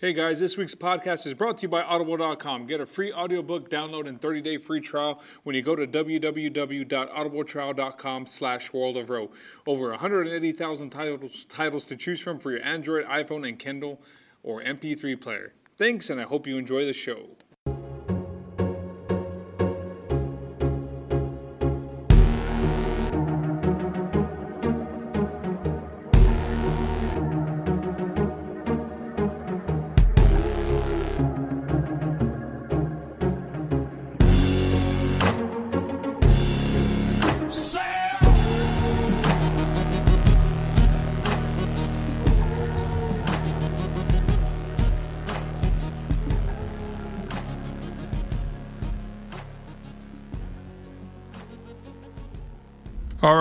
Hey guys, this week's podcast is brought to you by Audible.com. Get a free audiobook download and 30-day free trial when you go to www.audibletrial.com slash world of row. Over 180,000 titles, titles to choose from for your Android, iPhone, and Kindle or MP3 player. Thanks, and I hope you enjoy the show.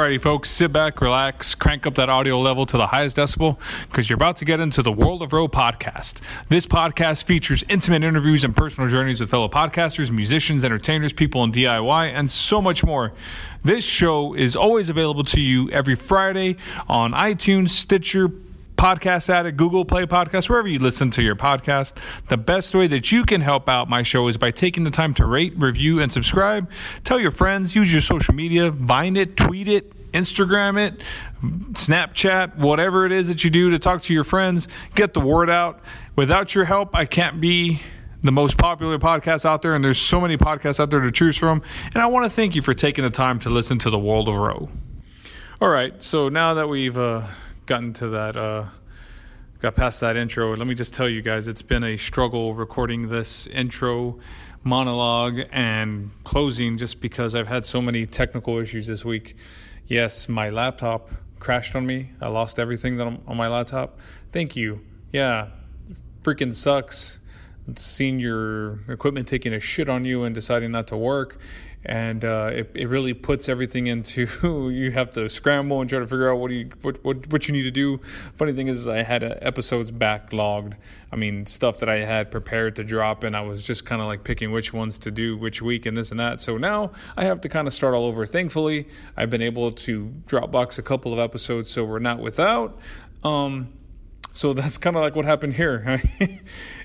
Alrighty, folks, sit back, relax, crank up that audio level to the highest decibel because you're about to get into the World of Row podcast. This podcast features intimate interviews and personal journeys with fellow podcasters, musicians, entertainers, people in DIY, and so much more. This show is always available to you every Friday on iTunes, Stitcher, Podcast Addict, Google Play Podcast, wherever you listen to your podcast. The best way that you can help out my show is by taking the time to rate, review, and subscribe. Tell your friends, use your social media, Vine it, tweet it, Instagram it, Snapchat, whatever it is that you do to talk to your friends. Get the word out. Without your help, I can't be the most popular podcast out there, and there's so many podcasts out there to choose from. And I want to thank you for taking the time to listen to the World of Row. All right, so now that we've uh, gotten to that, uh, got past that intro, let me just tell you guys it's been a struggle recording this intro monologue and closing just because I've had so many technical issues this week. Yes, my laptop crashed on me. I lost everything on my laptop. Thank you. Yeah, freaking sucks. Seeing your equipment taking a shit on you and deciding not to work and uh, it, it really puts everything into you have to scramble and try to figure out what you what, what, what you need to do. Funny thing is, is i had uh, episodes backlogged. I mean stuff that i had prepared to drop and i was just kind of like picking which ones to do which week and this and that. So now i have to kind of start all over. Thankfully i've been able to dropbox a couple of episodes so we're not without. Um, so that's kind of like what happened here.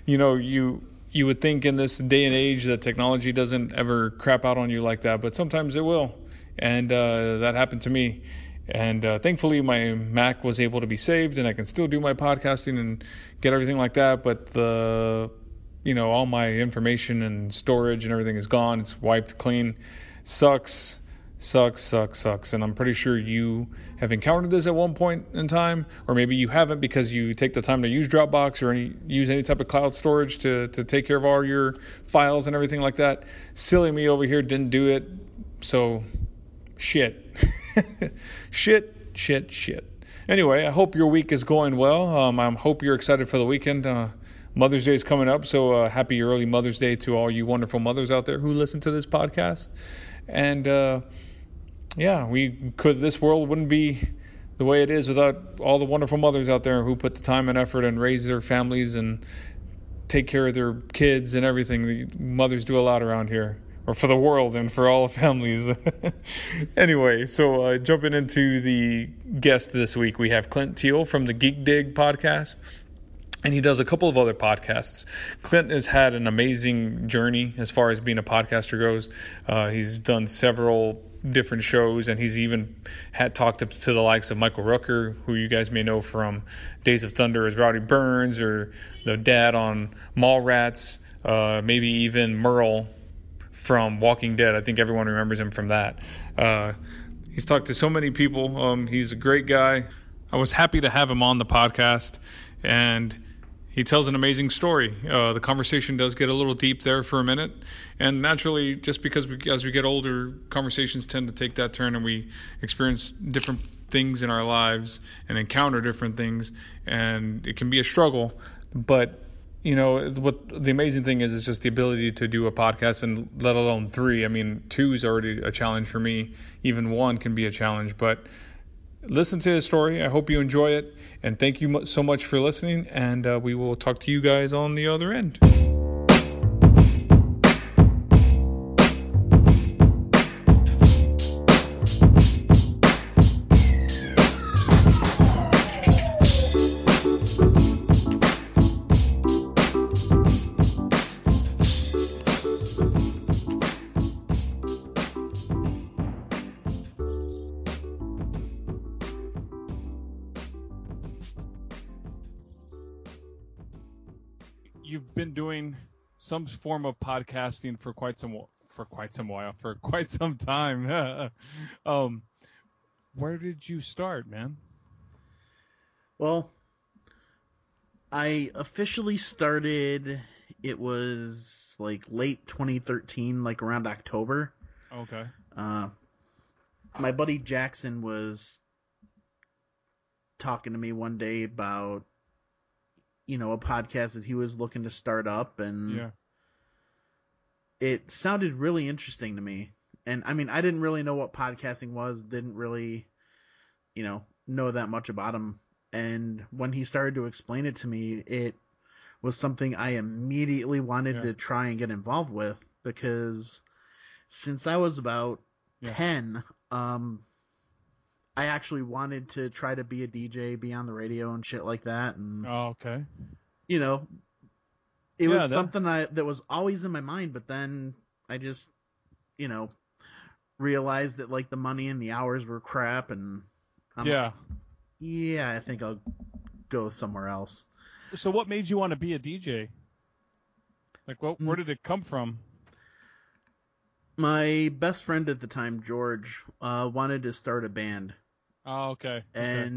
You know you you would think in this day and age that technology doesn't ever crap out on you like that, but sometimes it will. And uh, that happened to me. And uh, thankfully, my Mac was able to be saved, and I can still do my podcasting and get everything like that. But the, you know, all my information and storage and everything is gone. It's wiped clean. Sucks sucks, sucks, sucks. And I'm pretty sure you have encountered this at one point in time, or maybe you haven't because you take the time to use Dropbox or any use any type of cloud storage to to take care of all your files and everything like that. Silly me over here didn't do it, so shit, shit, shit, shit. Anyway, I hope your week is going well. Um, I hope you're excited for the weekend. Uh, Mother's Day is coming up, so uh, happy early Mother's Day to all you wonderful mothers out there who listen to this podcast. And uh, yeah, we could. This world wouldn't be the way it is without all the wonderful mothers out there who put the time and effort and raise their families and take care of their kids and everything. The mothers do a lot around here, or for the world and for all families. anyway, so uh, jumping into the guest this week, we have Clint Teal from the Geek Dig podcast. And he does a couple of other podcasts. Clint has had an amazing journey as far as being a podcaster goes. Uh, he's done several different shows, and he's even had talked to, to, the likes of Michael Rooker, who you guys may know from Days of Thunder as Rowdy Burns, or the dad on Mallrats, uh, maybe even Merle from Walking Dead. I think everyone remembers him from that. Uh, he's talked to so many people. Um, he's a great guy. I was happy to have him on the podcast, and he tells an amazing story. Uh, the conversation does get a little deep there for a minute, and naturally, just because we, as we get older, conversations tend to take that turn, and we experience different things in our lives and encounter different things, and it can be a struggle. But you know what the amazing thing is is just the ability to do a podcast and let alone three. I mean, two is already a challenge for me. Even one can be a challenge, but listen to his story. I hope you enjoy it. And thank you so much for listening. And uh, we will talk to you guys on the other end. Some form of podcasting for quite some for quite some while, for quite some time. um, where did you start, man? Well, I officially started. It was like late 2013, like around October. Okay. Uh, my buddy Jackson was talking to me one day about, you know, a podcast that he was looking to start up, and Yeah. It sounded really interesting to me. And I mean, I didn't really know what podcasting was, didn't really, you know, know that much about him. And when he started to explain it to me, it was something I immediately wanted Yeah. to try and get involved with because since I was about Yeah. 10, um, I actually wanted to try to be a DJ, be on the radio and shit like that. And, Oh, okay. you know, it Yeah, was that- something I, that was always in my mind, but then I just, you know, realized that like the money and the hours were crap and I'm yeah. like, yeah, I think I'll go somewhere else. So what made you want to be a DJ? Like, what? Mm. Where did it come from? My best friend at the time, George, uh, wanted to start a band Oh, okay. okay.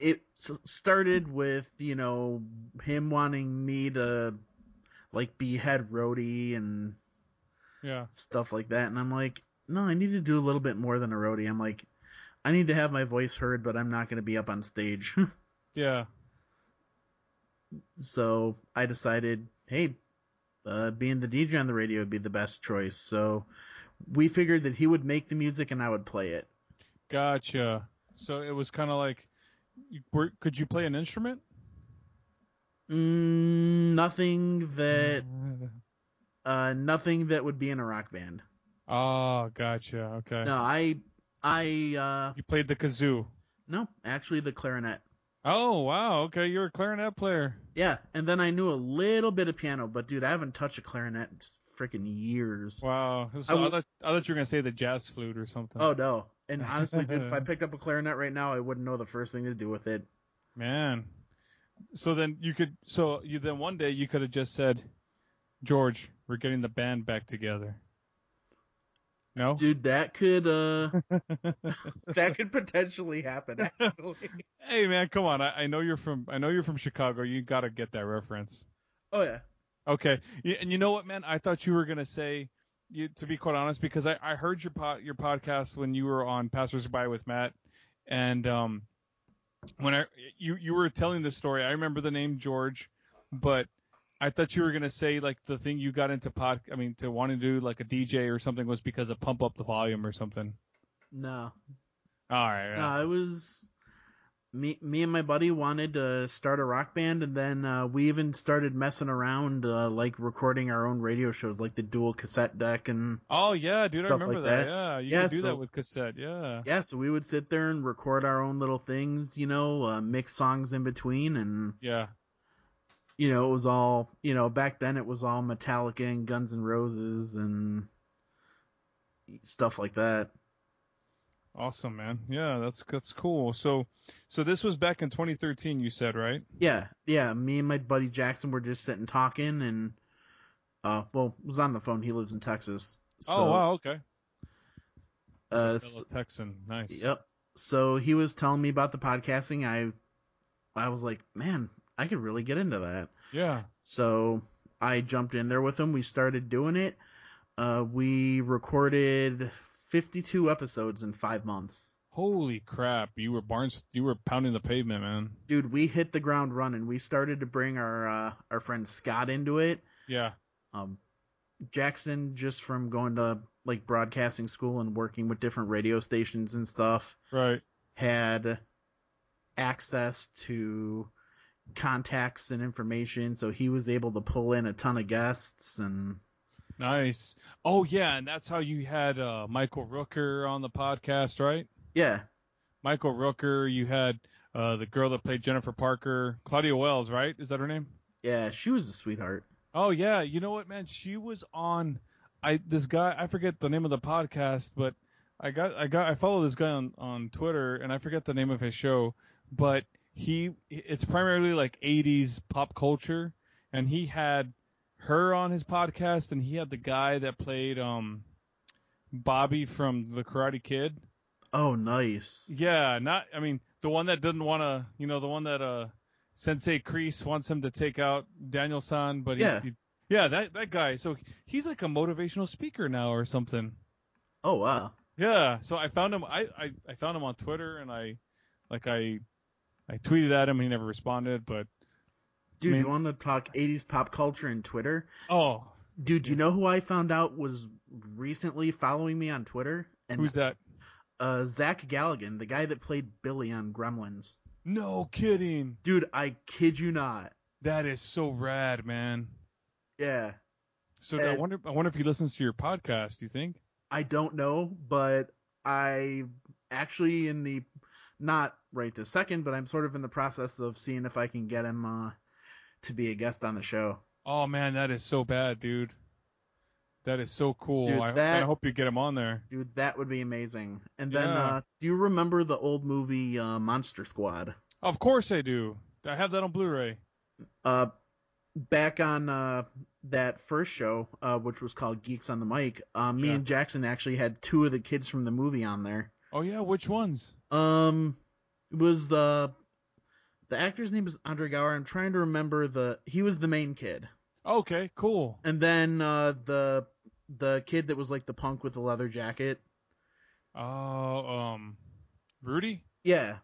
It started with, you know, him wanting me to like be head roadie and yeah. stuff like that. And I'm like, no, I need to do a little bit more than a roadie. I'm like, I need to have my voice heard, but I'm not going to be up on stage. Yeah. so I decided, hey, uh, being the DJ on the radio would be the best choice. So we figured that he would make the music and I would play it. Gotcha. So it was kind of like, you, were, could you play an instrument? Mm, nothing that, uh, nothing that would be in a rock band. Oh, gotcha. Okay. No, I, I, uh, You played the kazoo. no, actually the clarinet. Oh, wow. Okay, you're a clarinet player. Yeah, and then I knew a little bit of piano, but dude, I haven't touched a clarinet in freaking years. Wow. So I I, w- thought, I thought you were gonna say the jazz flute or something. Oh no. And honestly, dude, if I picked up a clarinet right now, I wouldn't know the first thing to do with it. Man. So then you could. So you then one day you could have just said, George, we're getting the band back together. No. Dude, that could uh that could potentially happen actually. Hey man, come on. I, I know you're from. I know you're from Chicago. You gotta get that reference. Oh yeah. Okay. And you know what, man? I thought you were gonna say, you, to be quite honest, because I, I heard your pod, your podcast when you were on Passersby with Matt, and um, when I you you were telling the story, I remember the name George, but I thought you were gonna say like the thing you got into pod, I mean, to wanting to do like a DJ or something was because of pump up the volume or something. No. All right. yeah. No, it was me me and my buddy wanted to start a rock band and then uh we even started messing around uh like recording our own radio shows like the dual cassette deck and Oh yeah, dude, I remember like that. that. Yeah, you Yeah, could do so- that with cassette. Yeah. yeah, so we would sit there and record our own little things, you know, uh, mix songs in between and Yeah. you know, it was all, you know, back then it was all Metallica and Guns and Roses and stuff like that. Awesome, man. Yeah, that's that's cool. So, so this was back in 2013, you said, right? Yeah, yeah, me and my buddy Jackson were just sitting talking and, uh, well, was on the phone. He lives in Texas. So, oh wow, okay. Uh, Fellow Texan, nice. Yep. So he was telling me about the podcasting. I, I was like, man, I could really get into that. Yeah. So I jumped in there with him. We started doing it. Uh, we recorded 52 episodes in five months. Holy crap! You were Barnes. You were pounding the pavement, man. Dude, we hit the ground running. We started to bring our uh, our friend Scott into it. Yeah. Um, Jackson, just from going to like broadcasting school and working with different radio stations and stuff, Right. had access to contacts and information, so he was able to pull in a ton of guests and Nice. Oh yeah, and that's how you had uh, Michael Rooker on the podcast, right? yeah, Michael Rooker. You had uh, the girl that played Jennifer Parker, Claudia Wells, right? Is that her name? yeah, she was a sweetheart. Oh yeah, you know what, man? She was on. I this guy. I forget the name of the podcast, but I got I got I follow this guy on on Twitter, and I forget the name of his show, but he it's primarily like 80s pop culture, and he had her on his podcast, and he had the guy that played um Bobby from The Karate Kid. Oh, nice. Yeah, not I mean the one that didn't want to, you know, the one that uh Sensei Kreese wants him to take out Daniel San, but he, Yeah. he- yeah, that that guy. So he's like a motivational speaker now or something. Oh wow. Yeah, so I found him. I, I, I found him on Twitter, and I, like I, I tweeted at him. He never responded, but Dude, I mean- you want to talk 80s pop culture and Twitter? oh, Dude, you know who I found out was recently following me on Twitter? And who's that? uh Zach Galligan, the guy that played Billy on Gremlins. No kidding. Dude, I kid you not. That is so rad, man. Yeah. So I wonder, I wonder if he listens to your podcast. Do you think? I don't know, but I actually in the not right this second, but I'm sort of in the process of seeing if I can get him uh to be a guest on the show. Oh man, that is so bad, dude. That is so cool. Dude, I, that- I hope you get him on there. Dude, that would be amazing. And then Yeah. uh do you remember the old movie uh Monster Squad? Of course I do. I have that on Blu-ray. Uh back on uh that first show, uh which was called Geeks on the Mic, uh, me Yeah. and Jackson actually had two of the kids from the movie on there. Oh yeah, which ones? Um, it was the the actor's name is Andre Gower. I'm trying to remember the he was the main kid, Okay, cool. and then uh, the the kid that was like the punk with the leather jacket. Oh, um, Rudy. Yeah,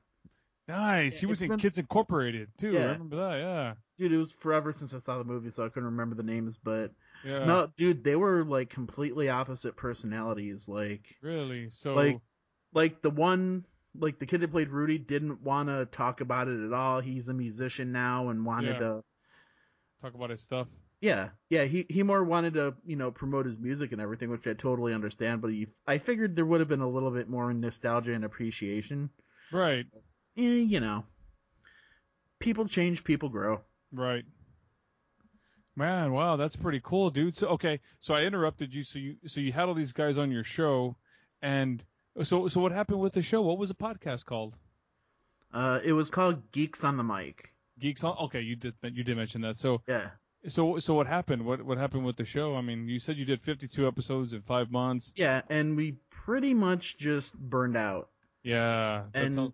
Nice. He was in been- Kids Incorporated too. Yeah. I remember that. Yeah. dude, it was forever since I saw the movie, so I couldn't remember the names. But Yeah. no, dude, they were like completely opposite personalities. Like Really. So. Like- like the one. Like the kid that played Rudy didn't want to talk about it at all. He's a musician now and wanted Yeah. to talk about his stuff. Yeah, yeah. He he more wanted to you know promote his music and everything, which I totally understand. But he, I figured there would have been a little bit more nostalgia and appreciation. Right. Eh, you know, people change, people grow. Right. Man, wow, that's pretty cool, dude. So okay, so I interrupted you. So you so you had all these guys on your show, and so so what happened with the show? What was the podcast called? Uh, it was called Geeks on the Mic. Geeks on. Okay, you did you did mention that. So Yeah. so so what happened? What what happened with the show? I mean, you said you did 52 episodes in five months. Yeah, and we pretty much just burned out. Yeah, that And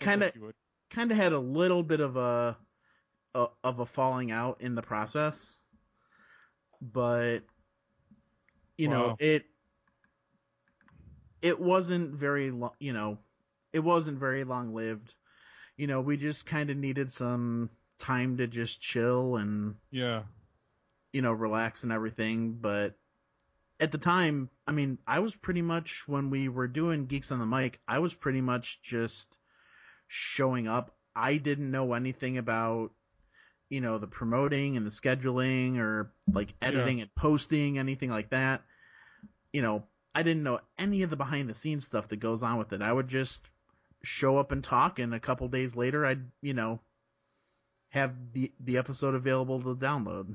kind of like you would. kind of had a little bit of a, a of a falling out in the process, but you know it it wasn't very long. You know, it wasn't very long lived. You know, we just kind of needed some time to just chill and Yeah. you know relax and everything. But at the time, I mean, I was pretty much when we were doing Geeks on the Mic, I was pretty much just showing up. I didn't know anything about you know the promoting and the scheduling or like editing and posting anything like that. You know, I didn't know any of the behind the scenes stuff that goes on with it. I would just show up and talk and a couple days later I'd, you know, have the the episode available to download.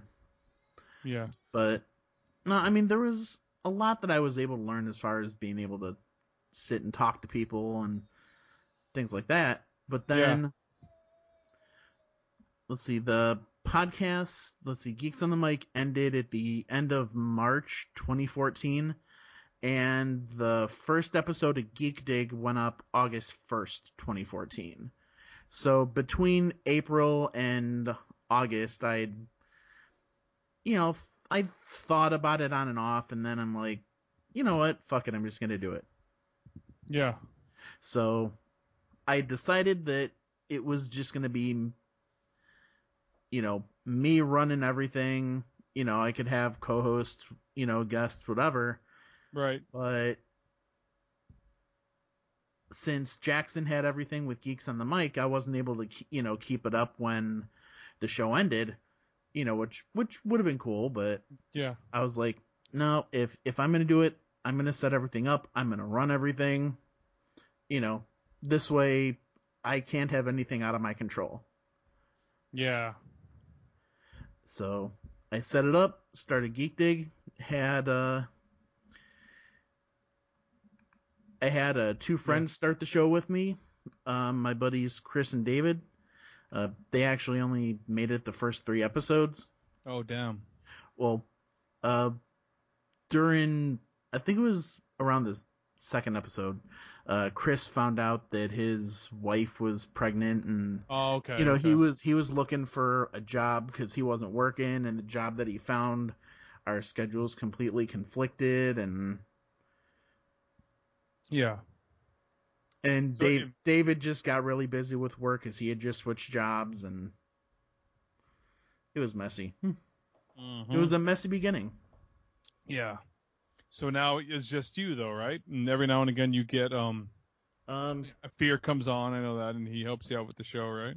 Yeah. But no, I mean there was a lot that I was able to learn as far as being able to sit and talk to people and things like that. But then let's see, the podcast, let's see, Geeks on the Mic ended at the end of March 2014 and the first episode of Geek Dig went up August 1st, 2014. So between April and August, I'd, you know, I thought about it on and off, and then I'm like, you know what, fuck it, I'm just gonna do it. Yeah. So I decided that it was just gonna be, you know, me running everything. You know, I could have co-hosts, you know, guests, whatever. Right. But since Jackson had everything with Geeks on the Mic, I wasn't able to, you know, keep it up when the show ended. You know, which which would have been cool, but Yeah. I was like, no, if if I'm gonna do it, I'm gonna set everything up. I'm gonna run everything. You know, this way I can't have anything out of my control. Yeah. So I set it up, started Geek Dig, had uh I had uh, two friends start the show with me, um, my buddies Chris and David. Uh, they actually only made it the first three episodes. Oh damn. Well, uh, during I think it was around the second episode, uh, Chris found out that his wife was pregnant, and Oh okay. you know okay. he was he was looking for a job because he wasn't working, and the job that he found, our schedules completely conflicted, and Yeah. and So Dave you- David just got really busy with work because he had just switched jobs, and it was messy. Mhm. It was a messy beginning. Yeah. So now it's just you though, right? And every now and again you get um Um, fear comes on, I know that, and he helps you out with the show, right?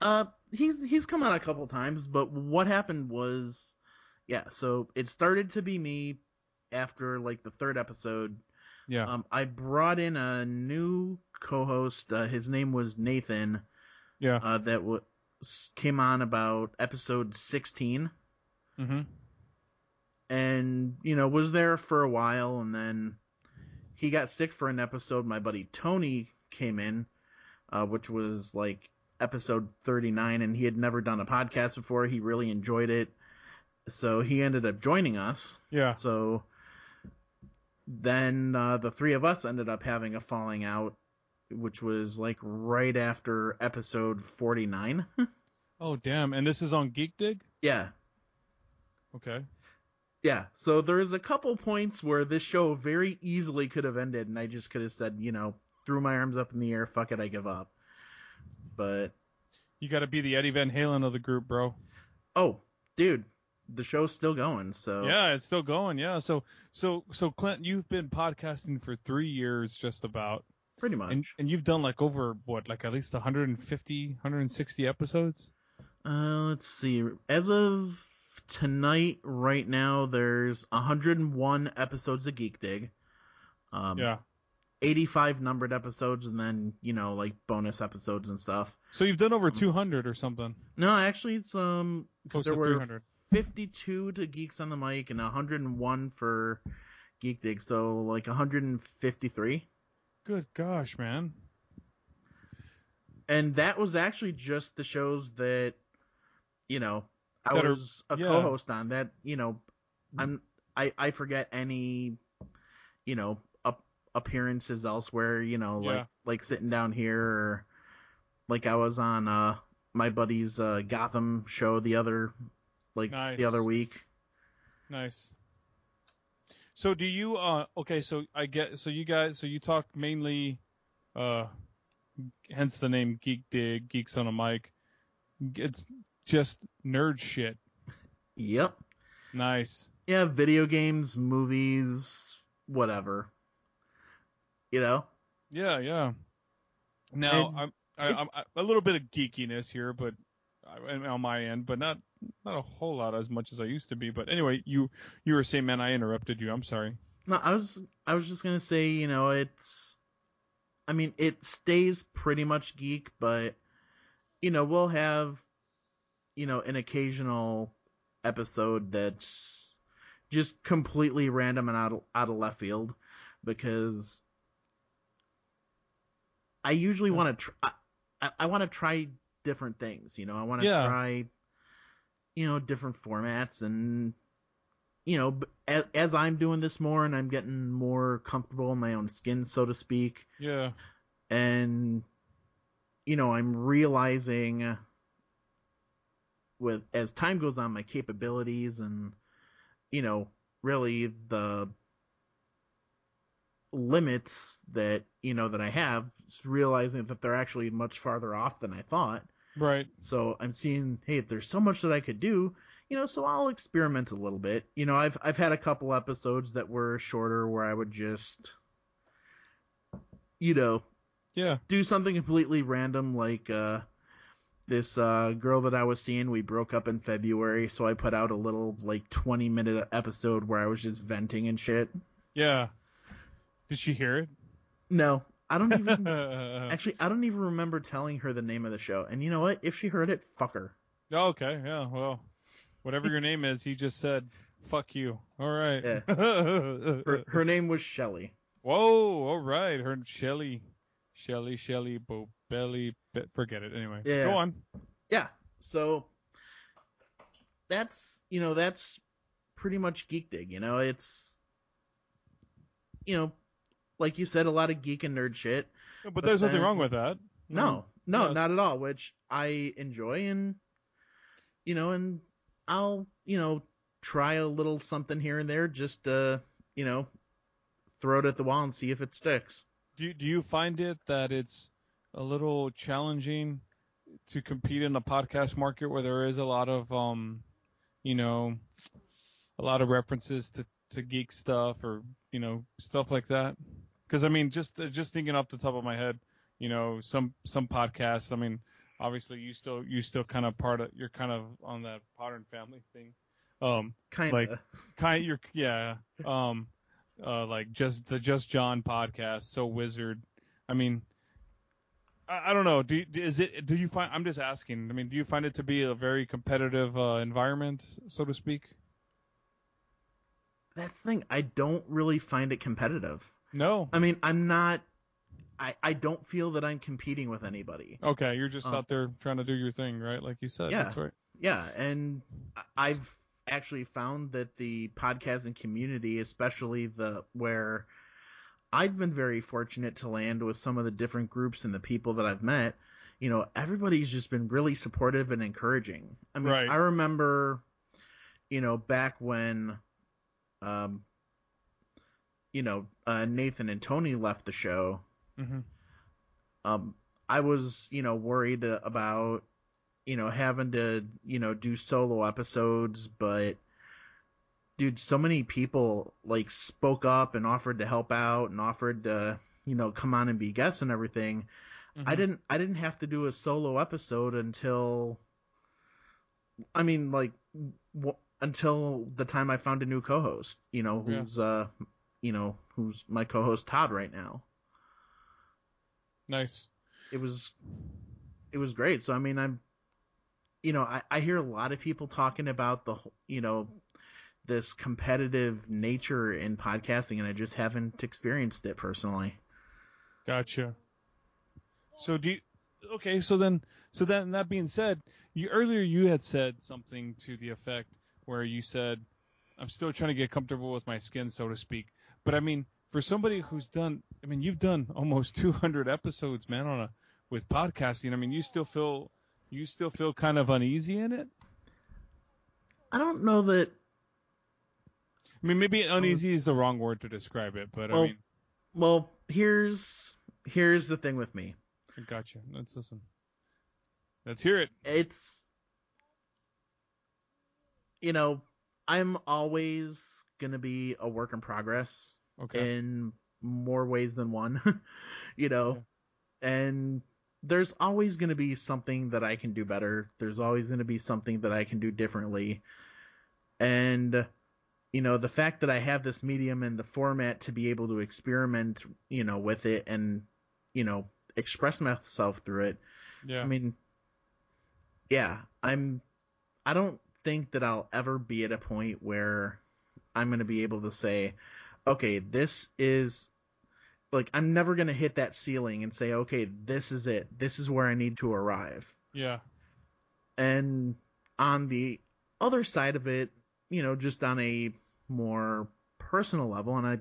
Uh, he's he's come out a couple times, but what happened was, yeah. So it started to be me after like the third episode. Yeah. Um, I brought in a new co-host. Uh, his name was Nathan. yeah. Uh, that was came on about episode sixteen, mm-hmm. and you know was there for a while, and then he got sick for an episode. My buddy Tony came in, uh, which was like episode 39 and he had never done a podcast before he really enjoyed it so he ended up joining us Yeah. so then uh, the three of us ended up having a falling out which was like right after episode 49 Oh damn. And this is on Geek Dig? yeah Okay. yeah so there's a couple points where this show very easily could have ended and i just could have said you know threw my arms up in the air fuck it i give up but You gotta be the Eddie Van Halen of the group, bro. oh dude the show's still going so Yeah, it's still going. Yeah. So so so Clint, you've been podcasting for three years just about. pretty much And and you've done like over what, like at least 150, 160 episodes? Uh, let's see. As of tonight, right now, there's 101 episodes of Geek Dig. Um, Yeah. 85 numbered episodes, and then you know like bonus episodes and stuff. So you've done over 200 or something. No, actually, it's um Close there to were 300. 52 to Geeks on the Mic and 101 for Geek Dig, so like 153. Good gosh, man. And that was actually just the shows that you know I That are- was a yeah. co-host on. That you know I'm I I forget any you know up, appearances elsewhere. You know like Yeah. like sitting down here or like I was on uh my buddy's uh, Gotham show the other like Nice. the other week. Nice. So do you uh okay, so I get so you guys so you talk mainly uh hence the name Geek Dig, Geeks on a Mic. It's just nerd shit. Yep. Nice. Yeah, video games, movies, whatever. You know. Yeah, yeah. Now And I'm I, I'm a little bit of geekiness here, but I- on my end, but not not a whole lot as much as I used to be. But anyway, you you were saying, man, I interrupted you. I'm sorry. No, I was I was just gonna say, you know, it's I mean, it stays pretty much geek, but you know, we'll have you know, an occasional episode that's just completely random and out of, out of left field because I usually want to try I, I want to try different things, you know. I want to Yeah. try you know, different formats and you know, as, as I'm doing this more and I'm getting more comfortable in my own skin, so to speak, Yeah. and you know, I'm realizing uh, with as time goes on my capabilities and you know, really the limits that you know that I have, realizing that they're actually much farther off than I thought. Right. So I'm seeing, hey, there's so much that I could do, you know, so I'll experiment a little bit. You know, I've I've had a couple episodes that were shorter where I would just you know, Yeah. do something completely random like uh this uh girl that I was seeing, we broke up in February, so I put out a little like 20 minute episode where I was just venting and shit. Yeah. Did she hear it? No, I don't even oh, actually I don't even remember telling her the name of the show. And you know what? If she heard it, fuck her. Oh, okay. Yeah. Well, whatever your name is, he just said, "Fuck you." All right. Her, her name was Shelly. Whoa. All right. Her Shelly. Shelly, Shelly, Bobelli. Be- forget it. Anyway, Yeah. go on. Yeah. So that's you know that's pretty much Geek Dig. You know, it's you know, like you said, a lot of geek and nerd shit. But, But there's nothing wrong with that. No, no, not at all. Which I enjoy, and you know, and I'll you know try a little something here and there, just uh, you know, throw it at the wall and see if it sticks. Do you, do you find it that it's a little challenging to compete in the podcast market where there is a lot of um, you know, a lot of references to to geek stuff or you know stuff like that? Because I mean, just uh, just thinking off the top of my head, you know, some some podcasts. I mean, obviously you still you still kind of part of you're kind of on that Modern Family thing. Um, Kind Like- of. kind you're yeah um uh like just the just john podcast so wizard i mean i, I don't know do you, is it do you find i'm just asking i mean do you find it to be a very competitive uh environment so to speak That's the thing. I don't really find it competitive. No I mean, I'm not. I, I don't feel that I'm competing with anybody. okay you're just Um, out there trying to do your thing right like you said Yeah. that's right Yeah, and I've actually found that the podcasting community, especially the where I've been very fortunate to land with some of the different groups and the people that I've met, you know, everybody's just been really supportive and encouraging. I mean, Right. I remember, you know, back when, um, you know, uh, Nathan and Tony left the show. hmm um, I was, you know, worried about, you know, having to, you know, do solo episodes, but dude, so many people like spoke up and offered to help out and offered to, you know, come on and be guests and everything. I didn't, I didn't have to do a solo episode until, I mean, like, w- until the time I found a new co-host, you know, Yeah. who's, uh, you know, who's my co-host Todd right now. nice it was it was great. So I mean, I'm you know, I, I hear a lot of people talking about the you know this competitive nature in podcasting, and I just haven't experienced it personally. Gotcha. So do you, okay, so then so then that being said, you earlier you had said something to the effect where you said I'm still trying to get comfortable with my skin, so to speak. But I mean, for somebody who's done I mean, you've done almost 200 episodes, man, on a with podcasting. I mean, you still feel you still feel kind of uneasy in it? I don't know that. I mean, maybe um, uneasy is the wrong word to describe it, but I Well- mean, Well, here's here's the thing with me. I gotcha. Let's listen. Let's hear it. It's you know, I'm always gonna be a work in progress. Okay. in more ways than one, you know. And there's always going to be something that I can do better. There's always going to be something that I can do differently. And you know, the fact that I have this medium and the format to be able to experiment, you know, with it and you know, express myself through it. yeah. I mean, yeah, I'm. I don't think that I'll ever be at a point where I'm going to be able to say, okay, this is like I'm never going to hit that ceiling and say, okay, this is it. This is where I need to arrive. yeah. And on the other side of it, you know, just on a more personal level, and I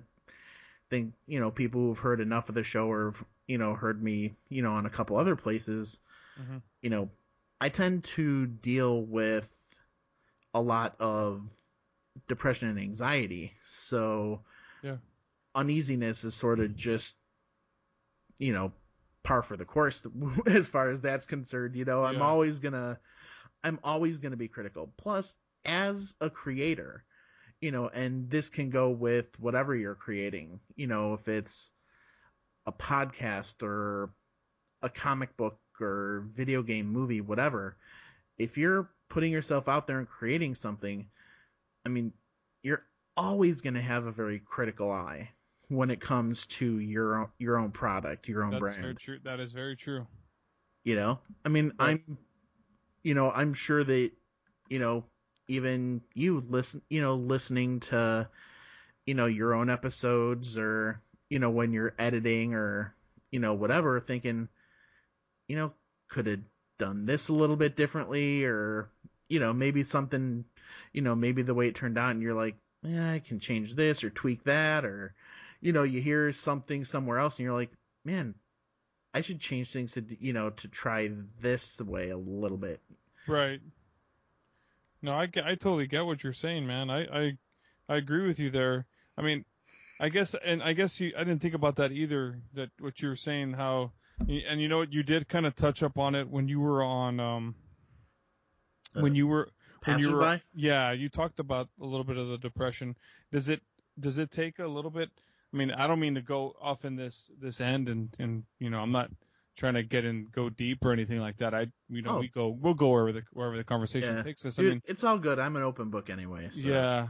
think, you know, people who've heard enough of the show or, have, you know, heard me, you know, on a couple other places, Mhm. you know, I tend to deal with a lot of depression and anxiety. So, Yeah. uneasiness is sort of just, you know, par for the course as far as that's concerned. You know, I'm Yeah. always gonna, I'm always gonna be critical. Plus, as a creator, you know, and this can go with whatever you're creating. You know, if it's a podcast or a comic book or video game movie, whatever. If you're putting yourself out there and creating something, I mean, you're always going to have a very critical eye when it comes to your own, your own product, your own That's brand. very true. That is very true. You know, I mean, Right. I'm, you know, I'm sure that, you know, even you listen, you know, listening to, you know, your own episodes or, you know, when you're editing or, you know, whatever, thinking, you know, could have done this a little bit differently, or you know, maybe something, you know, maybe the way it turned out, and you're like, yeah, I can change this or tweak that, or you know, you hear something somewhere else, and you're like, man, I should change things to you know to try this way a little bit. Right. No, I, I totally get what you're saying, man. I, I I agree with you there. I mean, I guess, and I guess you, I didn't think about that either. That what you were saying, how, and you know what, you did kind of touch up on it when you were on, um, when Uh, you were, when you were, yeah, you talked about a little bit of the depression. Does it, does it take a little bit? I mean, I don't mean to go off in this this end, and and you know, I'm not trying to get in go deep or anything like that. I, you know, Oh. we go, we'll go wherever the wherever the conversation Yeah. takes us. I mean, it's all good. I'm an open book anyway. So. yeah.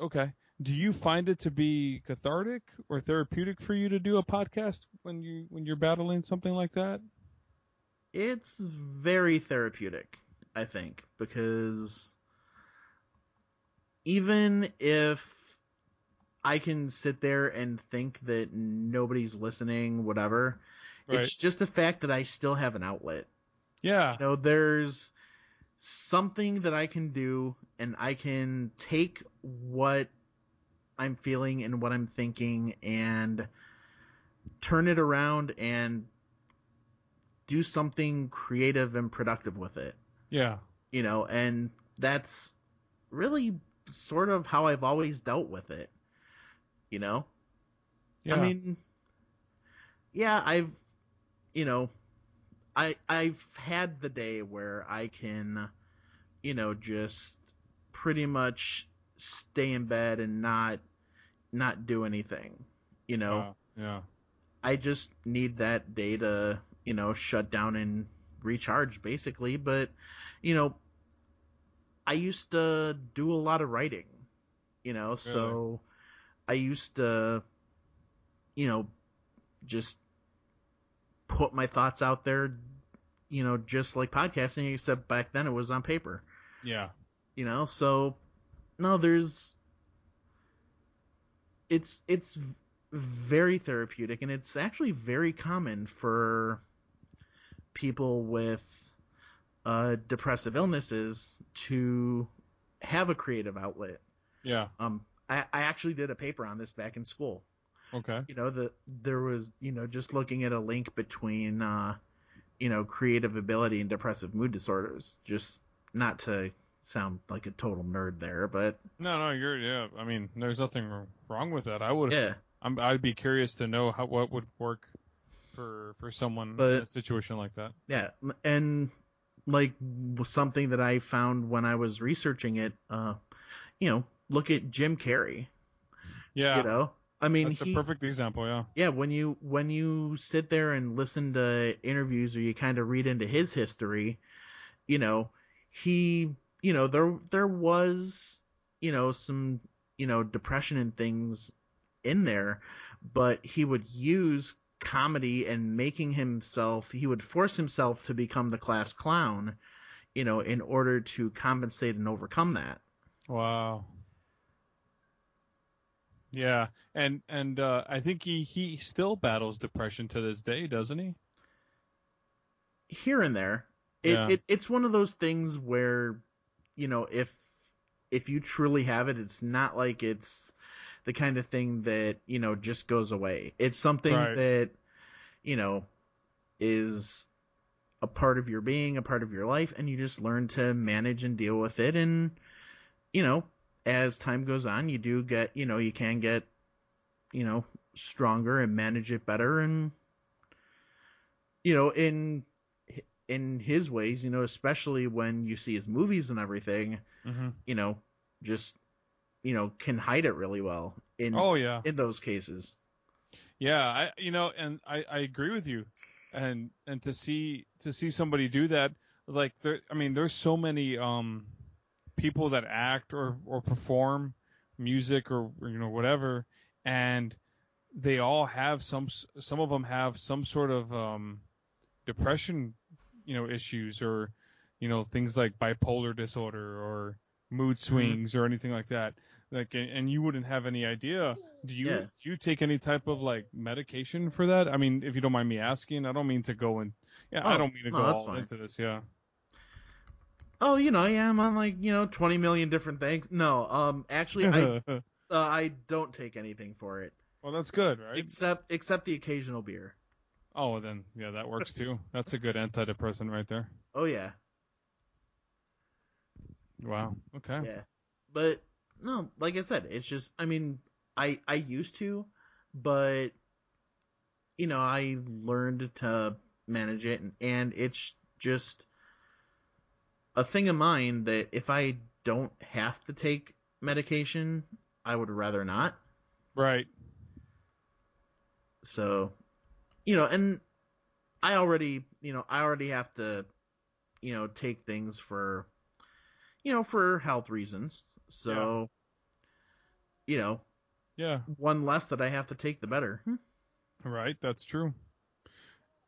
Okay. Do you find it to be cathartic or therapeutic for you to do a podcast when you when you're battling something like that? It's very therapeutic, I think, because even if I can sit there and think that nobody's listening, whatever, Right. it's just the fact that I still have an outlet. Yeah. You know, there's something that I can do, and I can take what I'm feeling and what I'm thinking and turn it around and do something creative and productive with it. Yeah. You know, and that's really sort of how I've always dealt with it. You know? Yeah. I mean, yeah, I've, you know, I I've had the day where I can, you know, just pretty much stay in bed and not not do anything. You know, Yeah. yeah. I just need that day to, you know, shut down and recharge basically, but you know, I used to do a lot of writing, you know, so I used to you know, just put my thoughts out there, you know, just like podcasting except back then it was on paper, Yeah. you know, so no, there's it's it's very therapeutic and it's actually very common for people with uh, depressive illnesses to have a creative outlet. Yeah. Um, I, I actually did a paper on this back in school. Okay. You know, the there was you know just looking at a link between uh, you know creative ability and depressive mood disorders. Just not to sound like a total nerd there, but No, no, you're yeah. I mean, there's nothing wrong with that. I would. yeah. I'm, I'd be curious to know how what would work for for someone in a situation like that. Yeah, and like something that I found when I was researching it, uh, you know, look at Jim Carrey. Yeah. You know, I mean, That's he, a perfect example. Yeah. yeah, when you when you sit there and listen to interviews or you kind of read into his history, you know, he, you know, there there was, you know, some, you know, depression and things in there, but he would use comedy and making himself he would force himself to become the class clown, you know, in order to compensate and overcome that. Wow. Yeah, and and uh, I think he he still battles depression to this day, doesn't he? here and there. It, Yeah. it it's one of those things where, you know, if if you truly have it, it's not like it's the kind of thing that you know just goes away. It's something Right. that you know is a part of your being, a part of your life, and you just learn to manage and deal with it. And you know, as time goes on, you do get, you know, you can get, you know, stronger and manage it better. And you know, in in his ways, you know, especially when you see his movies and everything, Mm-hmm. you know, just you know, can hide it really well in Oh yeah, in those cases. yeah. I you know, and I I agree with you, and and to see to see somebody do that, like there, I mean, there's so many um people that act or or perform music or you know whatever, and they all have some some of them have some sort of um depression you know issues or you know things like bipolar disorder or mood Mm-hmm. swings or anything like that. Like, and and you wouldn't have any idea. Do you Yeah. do you take any type of like medication for that? I mean, if you don't mind me asking, I don't mean to go in. Yeah, I Oh, don't mean to no, go all fine. into this. Yeah. Oh, you know, yeah, I'm on like you know 20 million different things. No, um, actually, I uh, I don't take anything for it well, that's good, right? except except the occasional beer. Oh, then yeah, that works too. That's a good antidepressant right there. Oh yeah, Wow. Okay. yeah, but no, like I said, it's just I mean, I I used to, but you know, I learned to manage it, and, and it's just a thing of mine that if I don't have to take medication, I would rather not. Right. So, you know, and I already, you know, I already have to, you know, take things for, you know, for health reasons. So, you know, Yeah. one less that I have to take, the better. Right. That's true.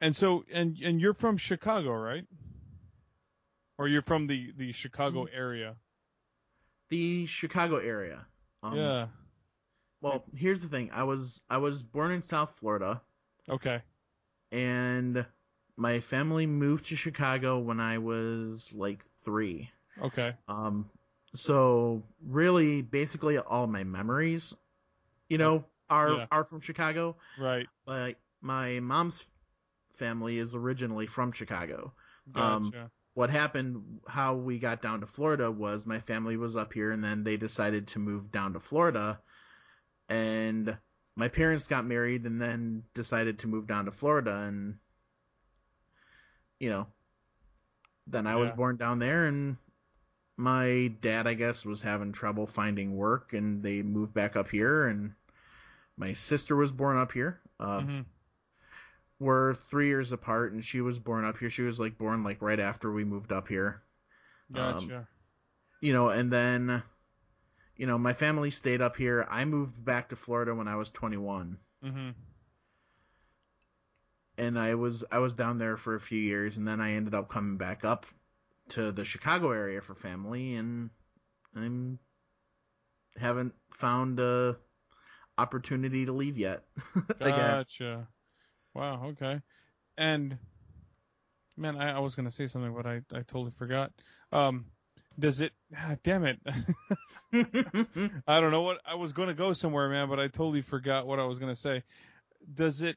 And so, and and you're from Chicago, right? Or you're from the the Chicago Mm-hmm. area? The Chicago area. Um, yeah. Well, here's the thing. I was I was born in South Florida, Okay. and my family moved to Chicago when I was like three. Okay. Um, so really, basically, all my memories, you know, are yeah. are from Chicago. Right. But my mom's family is originally from Chicago. Gotcha. Um, What happened, how we got down to Florida was my family was up here, and then they decided to move down to Florida, and my parents got married, and then decided to move down to Florida, and you know, then I was born down there, and my dad, I guess, was having trouble finding work, and they moved back up here, and my sister was born up here. Uh, Mhm. We're three years apart, and she was born up here. She was like born like right after we moved up here, Gotcha. you know. And then, you know, my family stayed up here. I moved back to Florida when I was 21, mhm. and I was I was down there for a few years, and then I ended up coming back up to the Chicago area for family, and I'm haven't found a opportunity to leave yet. Gotcha. Wow. Okay. And man, I, I was gonna say something, but I, I totally forgot. Um, does it? ah, damn it. I don't know what I was gonna go somewhere, man, but I totally forgot what I was gonna say. Does it?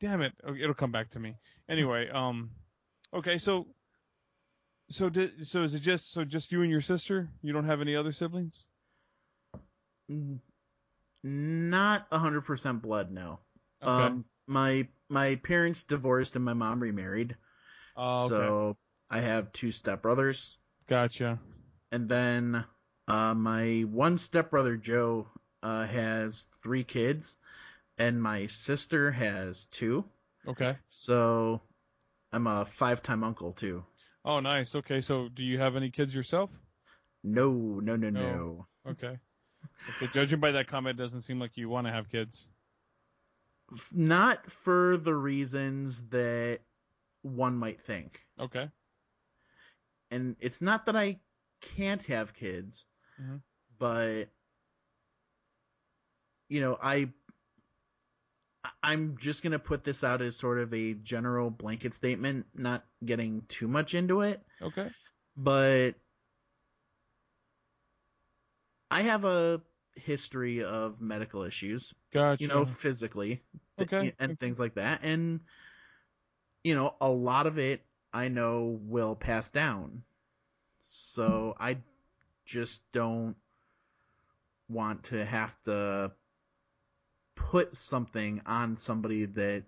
Damn it! It'll come back to me. Anyway, um, okay, so, so did so is it just so just you and your sister? You don't have any other siblings? Not a hundred percent blood, no. Okay. Um, my my parents divorced and my mom remarried, oh, okay. so I have two stepbrothers, Gotcha. and then uh, my one stepbrother Joe uh, has three kids, and my sister has two. Okay. So I'm a five-time uncle too. Oh, nice. Okay, so do you have any kids yourself? No, no, no, no. No. Okay. Okay. Judging by that comment, it doesn't seem like you want to have kids. Not for the reasons that one might think. Okay. and it's not that I can't have kids, Mhm. but you know, I I'm just gonna put this out as sort of a general blanket statement, not getting too much into it, Okay. but I have a history of medical issues, Gotcha. you know, physically, Okay. and things like that, and you know, a lot of it I know will pass down. So I just don't want to have to put something on somebody that,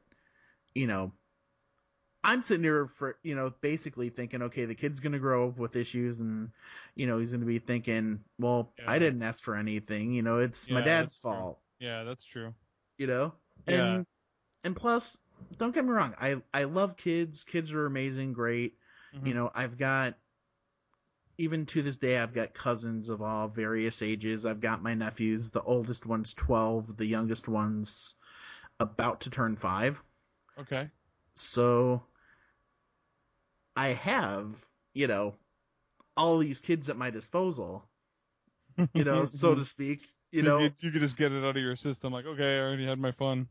you know, I'm sitting here for, you know, basically thinking, okay, the kid's going to grow up with issues and, you know, he's going to be thinking, well, Yeah. I didn't ask for anything, you know, it's my dad's that's true. fault, yeah, that's true. you know? Yeah. And, and plus, don't get me wrong, I, I love kids. Kids are amazing, great. Mhm. You know, I've got even to this day I've got cousins of all various ages. I've got my nephews. The oldest one's 12, the youngest one's about to turn 5. Okay. So I have, you know, all these kids at my disposal, you know, so to speak. You So know, you, you could just get it out of your system, like, okay, I already had my fun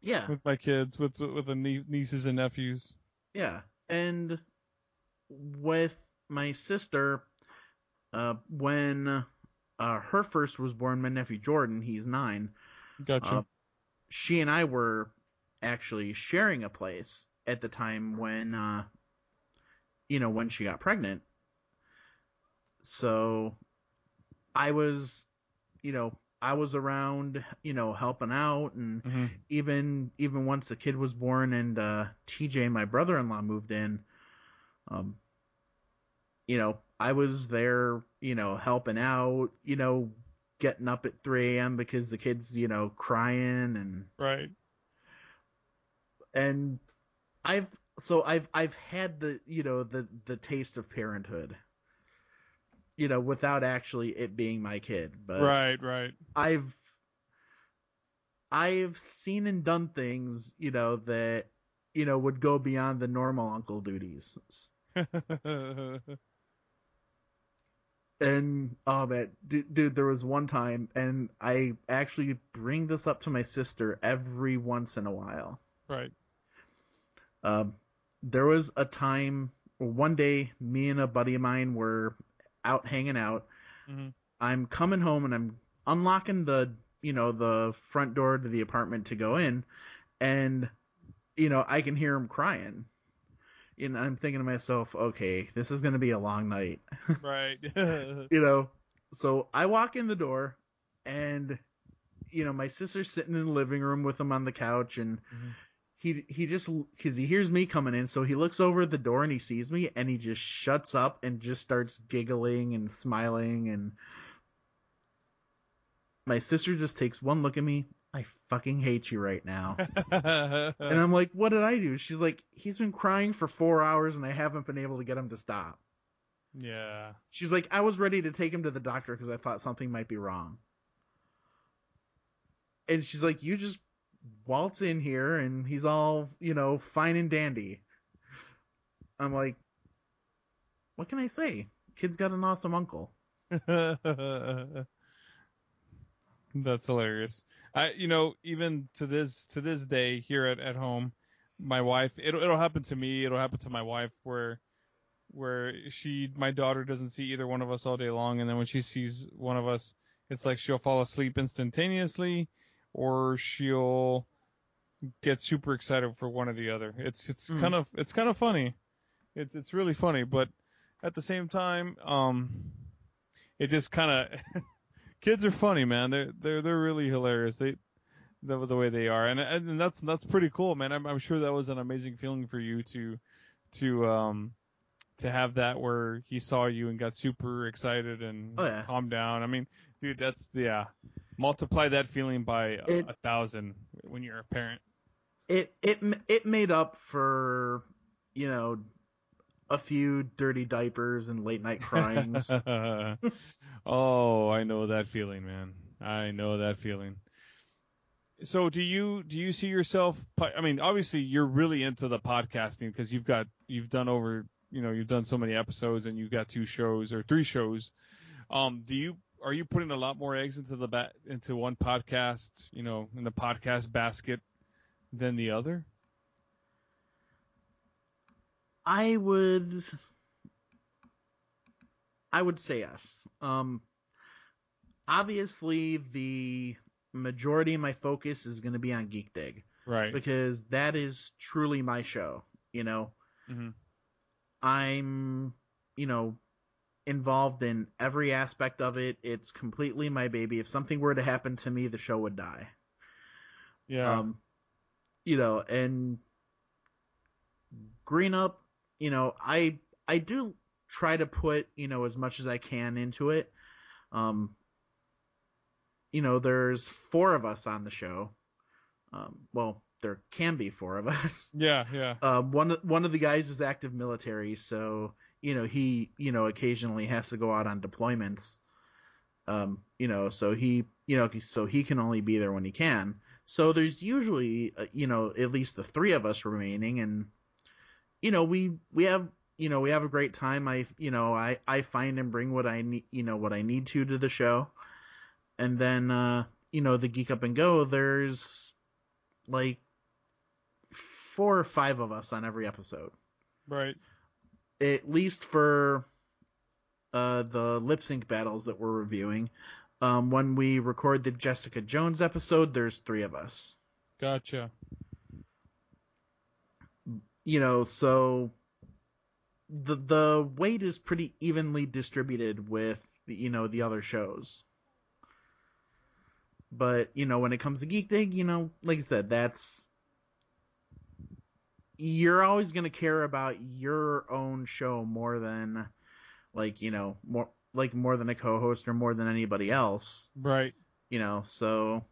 yeah, with my kids, with with the nie- nieces and nephews. yeah. And with my sister, uh, when uh, her first was born, my nephew Jordan, he's nine. Gotcha. Uh, she and I were actually sharing a place at the time when, uh, you know, when she got pregnant. So I was, you know, I was around, you know, helping out and hmm even even once the kid was born and uh TJ my brother-in-law moved in um you know I was there you know helping out you know getting up at 3 a.m. because the kids you know crying and Right. and I've so I've I've had the you know the the taste of parenthood you know without actually it being my kid but Right. Right. I've I've seen and done things, you know, that you know would go beyond the normal uncle duties. And oh man, dude, dude, there was one time, and I actually bring this up to my sister every once in a while. right. Um, there was a time, one day, me and a buddy of mine were out hanging out. hmm I'm coming home and I'm unlocking the you know the front door to the apartment to go in, and you know I can hear him crying. And I'm thinking to myself, okay, this is gonna be a long night, Right. you know. So I walk in the door, and you know my sister's sitting in the living room with him on the couch, and Mhm. he he just because he hears me coming in, so he looks over at the door and he sees me, and he just shuts up and just starts giggling and smiling, and my sister just takes one look at me. I fucking hate you right now. and I'm like, what did I do? She's like, he's been crying for four hours and I haven't been able to get him to stop. yeah. She's like, I was ready to take him to the doctor because I thought something might be wrong. And she's like, you just waltz in here and he's all, you know, fine and dandy. I'm like, what can I say? Kid's got an awesome uncle. That's hilarious. I, you know, even to this to this day here at, at home, my wife, it'll it'll happen to me. It'll happen to my wife where where she, my daughter, doesn't see either one of us all day long, and then when she sees one of us, it's like she'll fall asleep instantaneously, or she'll get super excited for one or the other. It's it's Mm. kind of it's kind of funny. It's it's really funny, but at the same time, um, it just kind of kids are funny, man. They're they're they're really hilarious. They the the way they are, and and that's that's pretty cool, man. I'm I'm sure that was an amazing feeling for you to to um to have that where he saw you and got super excited and Oh, yeah. calmed down. I mean, dude, that's yeah. Multiply that feeling by a, It- a thousand when you're a parent. It it it made up for, you know, a few dirty diapers and late night cryings. oh, I know that feeling, man. I know that feeling. So, do you do you see yourself? I mean, obviously, you're really into the podcasting because you've got you've done over you know you've done so many episodes and you've got two shows or three shows. Um, do you are you putting a lot more eggs into the ba- into one podcast? You know, in the podcast basket than the other? I would I would say yes. Um obviously the majority of my focus is going to be on Geek Dig Right. because that is truly my show, you know. hmm I'm, you know, involved in every aspect of it. It's completely my baby. If something were to happen to me, the show would die. Yeah. Um, you know, and Green Up, you know, I I do try to put you know as much as I can into it. Um, you know, there's four of us on the show. Um, well, there can be four of us. yeah. Yeah. Uh, one one of the guys is active military, so you know he you know occasionally has to go out on deployments. Um, you know, so he you know so he can only be there when he can. So there's usually uh, you know at least the three of us remaining, and you know we we have you know, we have a great time. I, you know, I, I find and bring what I need, you know, what I need to to the show. And then, uh, you know, the Geek Up and Go, there's like four or five of us on every episode. Right. At least for uh, the lip sync battles that we're reviewing. Um, when we record the Jessica Jones episode, there's three of us. Gotcha. You know, so the the weight is pretty evenly distributed with you know the other shows. But you know, when it comes to Geek Dig, you know, like I said, that's you're always gonna care about your own show more than like you know more like more than a co-host or more than anybody else. Right. You know, so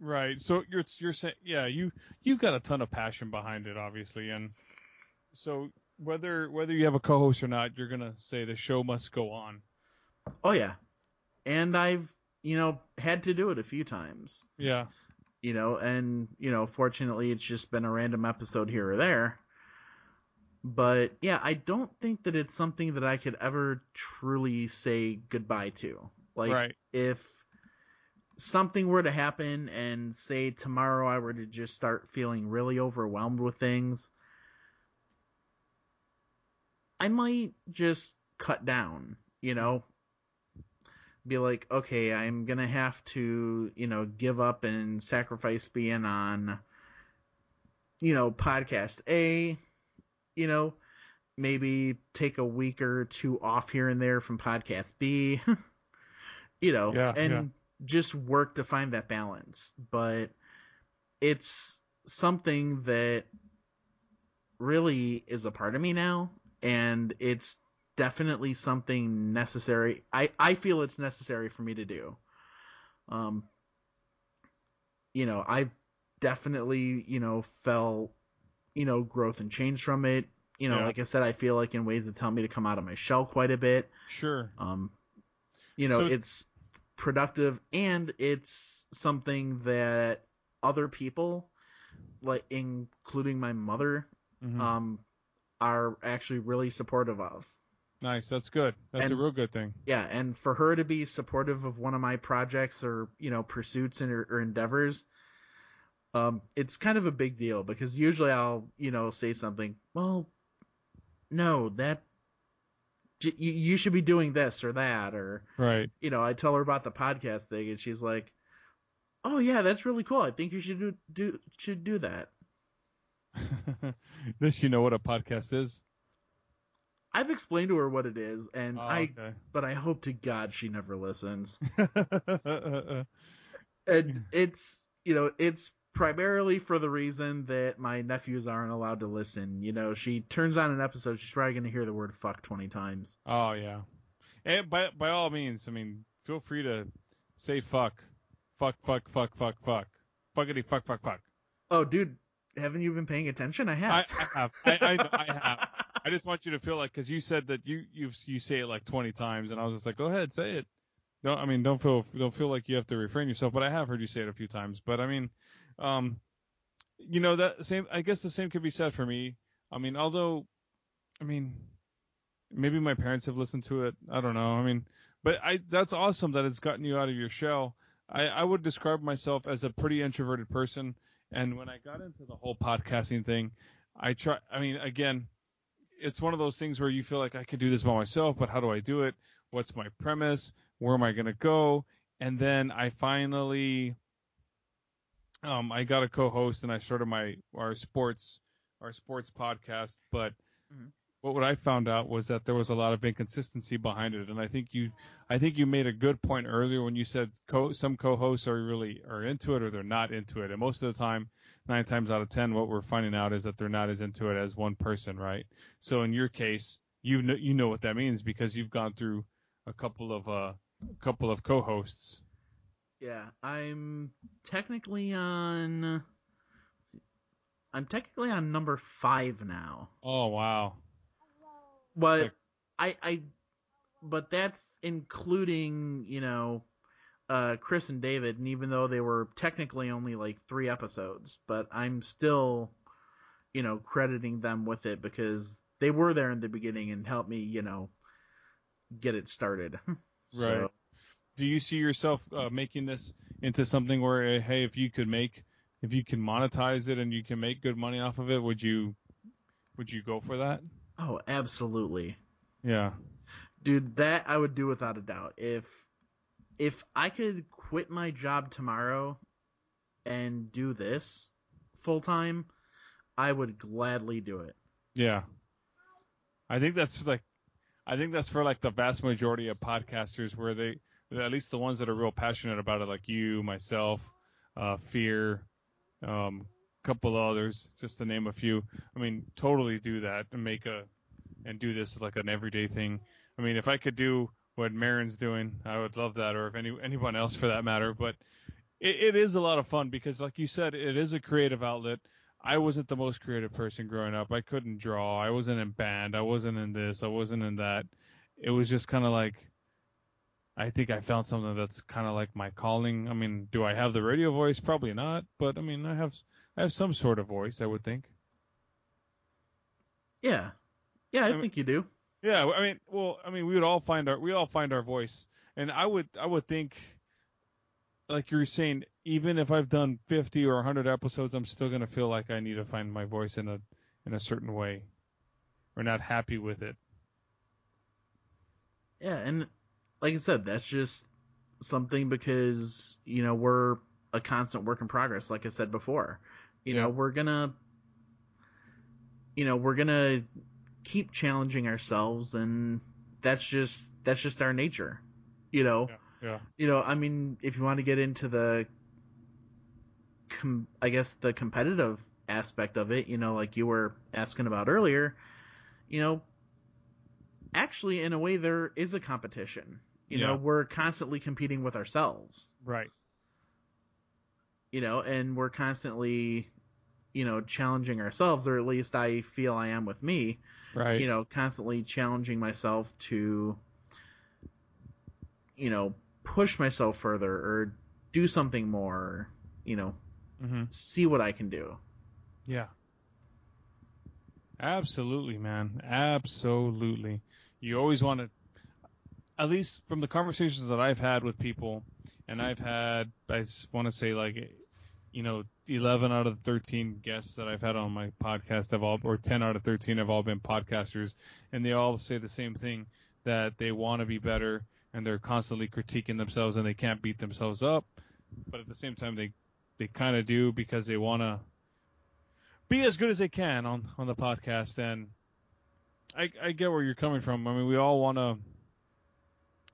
Right. So you're you're saying yeah, you you've got a ton of passion behind it obviously and so whether whether you have a co-host or not, you're going to say the show must go on. Oh yeah. And I've, you know, had to do it a few times. Yeah. You know, and you know, fortunately it's just been a random episode here or there. But yeah, I don't think that it's something that I could ever truly say goodbye to. Like right. if something were to happen and say tomorrow I were to just start feeling really overwhelmed with things, I might just cut down, you know, be like, okay, I'm gonna have to, you know, give up and sacrifice being on, you know, podcast. A, you know, maybe take a week or two off here and there from podcast. B, you know, Yeah, and yeah. Just work to find that balance. But it's something that really is a part of me now, and it's definitely something necessary. I, I feel it's necessary for me to do. Um, you know, I've definitely, you know, felt, you know, growth and change from it. You know, Yeah. like I said, I feel like in ways that helped me to come out of my shell quite a bit. Sure. Um, you know, So- it's productive and it's something that other people, like including my mother, Mhm. um, are actually really supportive of. nice. That's good. That's and- a real good thing. Yeah, and for her to be supportive of one of my projects or you know pursuits and or, or endeavors, um, it's kind of a big deal because usually I'll you know say something. Well, no, that you, you should be doing this or that, or Right. you know I tell her about the podcast thing and she's like, "Oh yeah, that's really cool. I think you should do do should do that." this you know what a podcast is? I've explained to her what it is, and Oh, I okay. but I hope to God she never listens. and it's you know it's primarily for the reason that my nephews aren't allowed to listen. You know, she turns on an episode, she's probably going to hear the word "fuck" twenty times. Oh yeah. And by by all means, I mean, feel free to say fuck, fuck, fuck, fuck, fuck, fuck, fuckity, fuck, fuck, fuck. Oh, dude, haven't you been paying attention? I I, have. I have. I, I, I have. I just want you to feel like because you said that you you you say it like 20 times, and I was just like, go ahead, say it. Don't I mean don't feel don't feel like you have to refrain yourself, but I have heard you say it a few times. But I mean, um, you know that same. I guess the same could be said for me. I mean, although, I mean, maybe my parents have listened to it. I don't know. I mean, but I that's awesome that it's gotten you out of your shell. I I would describe myself as a pretty introverted person, and when I got into the whole podcasting thing, I try. I mean, again, it's one of those things where you feel like I could do this by myself, but how do I do it? What's my premise? Where am I going to go? And then I finally, um, I got a co-host and I started my our sports our sports podcast. But Mhm. what what I found out was that there was a lot of inconsistency behind it, and I think you I think you made a good point earlier when you said co- some co-hosts are really are into it or they're not into it, and most of the time nine times out of ten, what we're finding out is that they're not as into it as one person, right? So in your case, you know you know what that means because you've gone through a couple of uh a couple of co-hosts. Yeah, I'm technically on. see, I'm technically on number five now. Oh wow, But Sick. I, I, but that's including, you know, uh, Chris and David, and even though they were technically only like three episodes, but I'm still, you know, crediting them with it because they were there in the beginning and helped me, you know, get it started. Right. So, Do you see yourself uh, making this into something where, uh, hey, if you could make, if you can monetize it and you can make good money off of it, would you, would you go for that? oh, absolutely. Yeah. Dude, that I would do without a doubt. If if I could quit my job tomorrow and do this full time, I would gladly do it. Yeah. I think that's like, I think that's for like the vast majority of podcasters where they, at least the ones that are real passionate about it, like you, myself, uh, Fear, um, couple others, just to name a few. I mean, totally do that and make a, and do this like an everyday thing. I mean, if I could do what Maron's doing, I would love that, or if any anyone else for that matter. But it, it is a lot of fun because, like you said, it is a creative outlet. I wasn't the most creative person growing up. I couldn't draw. I wasn't in band. I wasn't in this. I wasn't in that. It was just kind of like, I think I found something that's kind of like my calling. I mean, do I have the radio voice? Probably not. But I mean, I have I have some sort of voice. I would think. Yeah. Yeah, I, I mean- think you do. Yeah, I mean, well, I mean, we would all find our we all find our voice, and I would I would think, like you're saying, even if I've done 50 or 100 episodes, I'm still gonna feel like I need to find my voice in a in a certain way, or not happy with it. Yeah, and like I said, that's just something because, you know, we're a constant work in progress, like I said before. You Yeah. know, we're gonna you know, we're gonna keep challenging ourselves and that's just that's just our nature. You know. Yeah. You know, I mean, if you want to get into the com- I guess the competitive aspect of it, you know, like you were asking about earlier, you know, actually in a way there is a competition. You Yeah. know, we're constantly competing with ourselves, Right. you know, and we're constantly you know challenging ourselves or at least I feel I am with me, Right. you know, constantly challenging myself to you know, push myself further or do something more, you know, hmm see what I can do. Yeah. Absolutely, man. Absolutely. You always want to, at least from the conversations that I've had with people, and I've had, I want to say like, you know, 11 out of 13 guests that I've had on my podcast have all, or 10 out of 13 have all been podcasters, and they all say the same thing that they want to be better and they're constantly critiquing themselves and they can't beat themselves up, but at the same time they, they kind of do because they want to be as good as they can on on the podcast and I I get where you're coming from. I mean, we all want to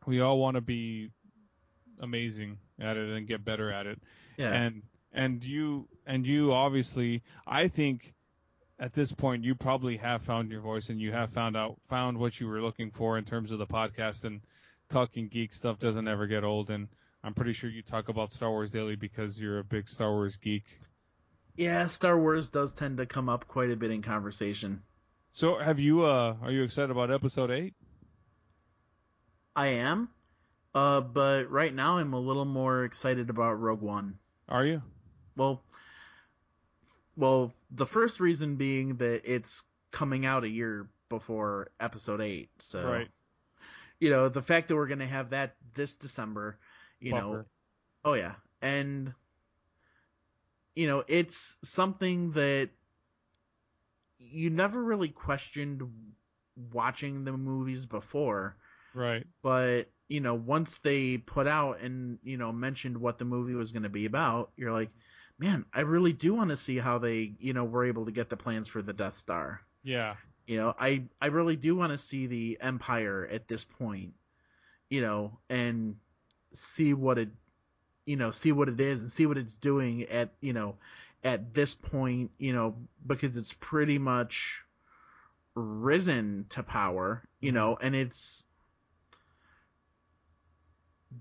we all want to be amazing at it and get better at it. Yeah. And and you and you obviously I think at this point you probably have found your voice and you have found out found what you were looking for in terms of the podcast and talking geek stuff doesn't ever get old and I'm pretty sure you talk about Star Wars daily because you're a big Star Wars geek. yeah, Star Wars does tend to come up quite a bit in conversation. So have you uh are you excited about episode 8? I am. Uh, but right now I'm a little more excited about Rogue One. Are you? Well, well, the first reason being that it's coming out a year before Episode Eight, so Right. you know the fact that we're gonna have that this December, you know, oh yeah, and you know it's something that you never really questioned watching the movies before Right. But you know once they put out and you know mentioned what the movie was going to be about you're like man i really do want to see how they you know were able to get the plans for the death star Yeah. you know i i really do want to see the empire at this point you know and see what it you know see what it is and see what it's doing at you know at this point you know because it's pretty much risen to power you mm-hmm. know and it's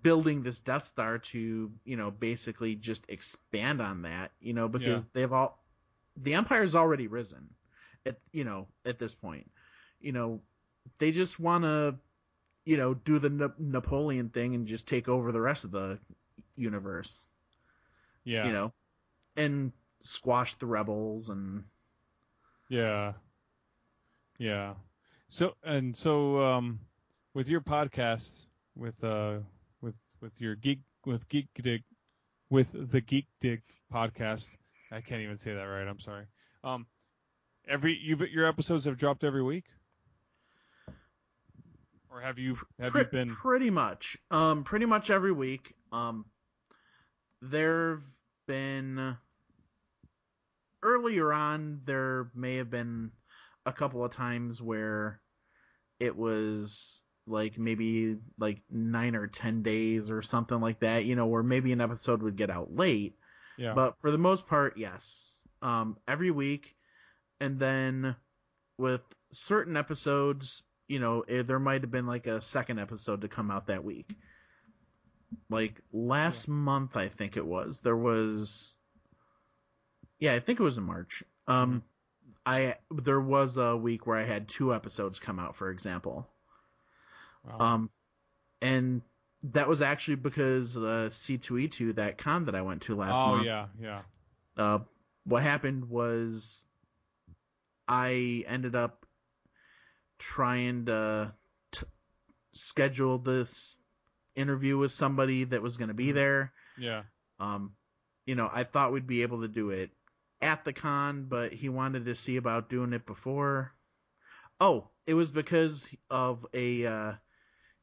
building this death star to you know basically just expand on that you know because Yeah. they've all the empire's already risen at you know at this point you know they just want to you know do the Na- napoleon thing and just take over the rest of the universe Yeah. you know and squash the rebels and Yeah. Yeah. So and so um with your podcast with uh with your geek with geek dig with the geek dig podcast. I can't even say that right. I'm sorry. Um every you've your episodes have dropped every week? Or have you have Pre- you been? pretty much. Um pretty much every week. Um there've been earlier on there may have been a couple of times where it was like maybe like nine or ten days or something like that you know where maybe an episode would get out late. Yeah. But for the most part yes. Um every week. And then with certain episodes you know eh, there might have been like a second episode to come out that week. Like last month i think it was there was yeah i think it was in march. Um i there was a week where i had two episodes come out for example Wow. um and that was actually because uh, c2e2 that con that i went to last oh month Oh yeah yeah uh, what happened was I ended up trying to t- schedule this interview with somebody that was going to be there. yeah Um, you know, I thought we'd be able to do it at the con, but he wanted to see about doing it before. Oh, it was because of a uh,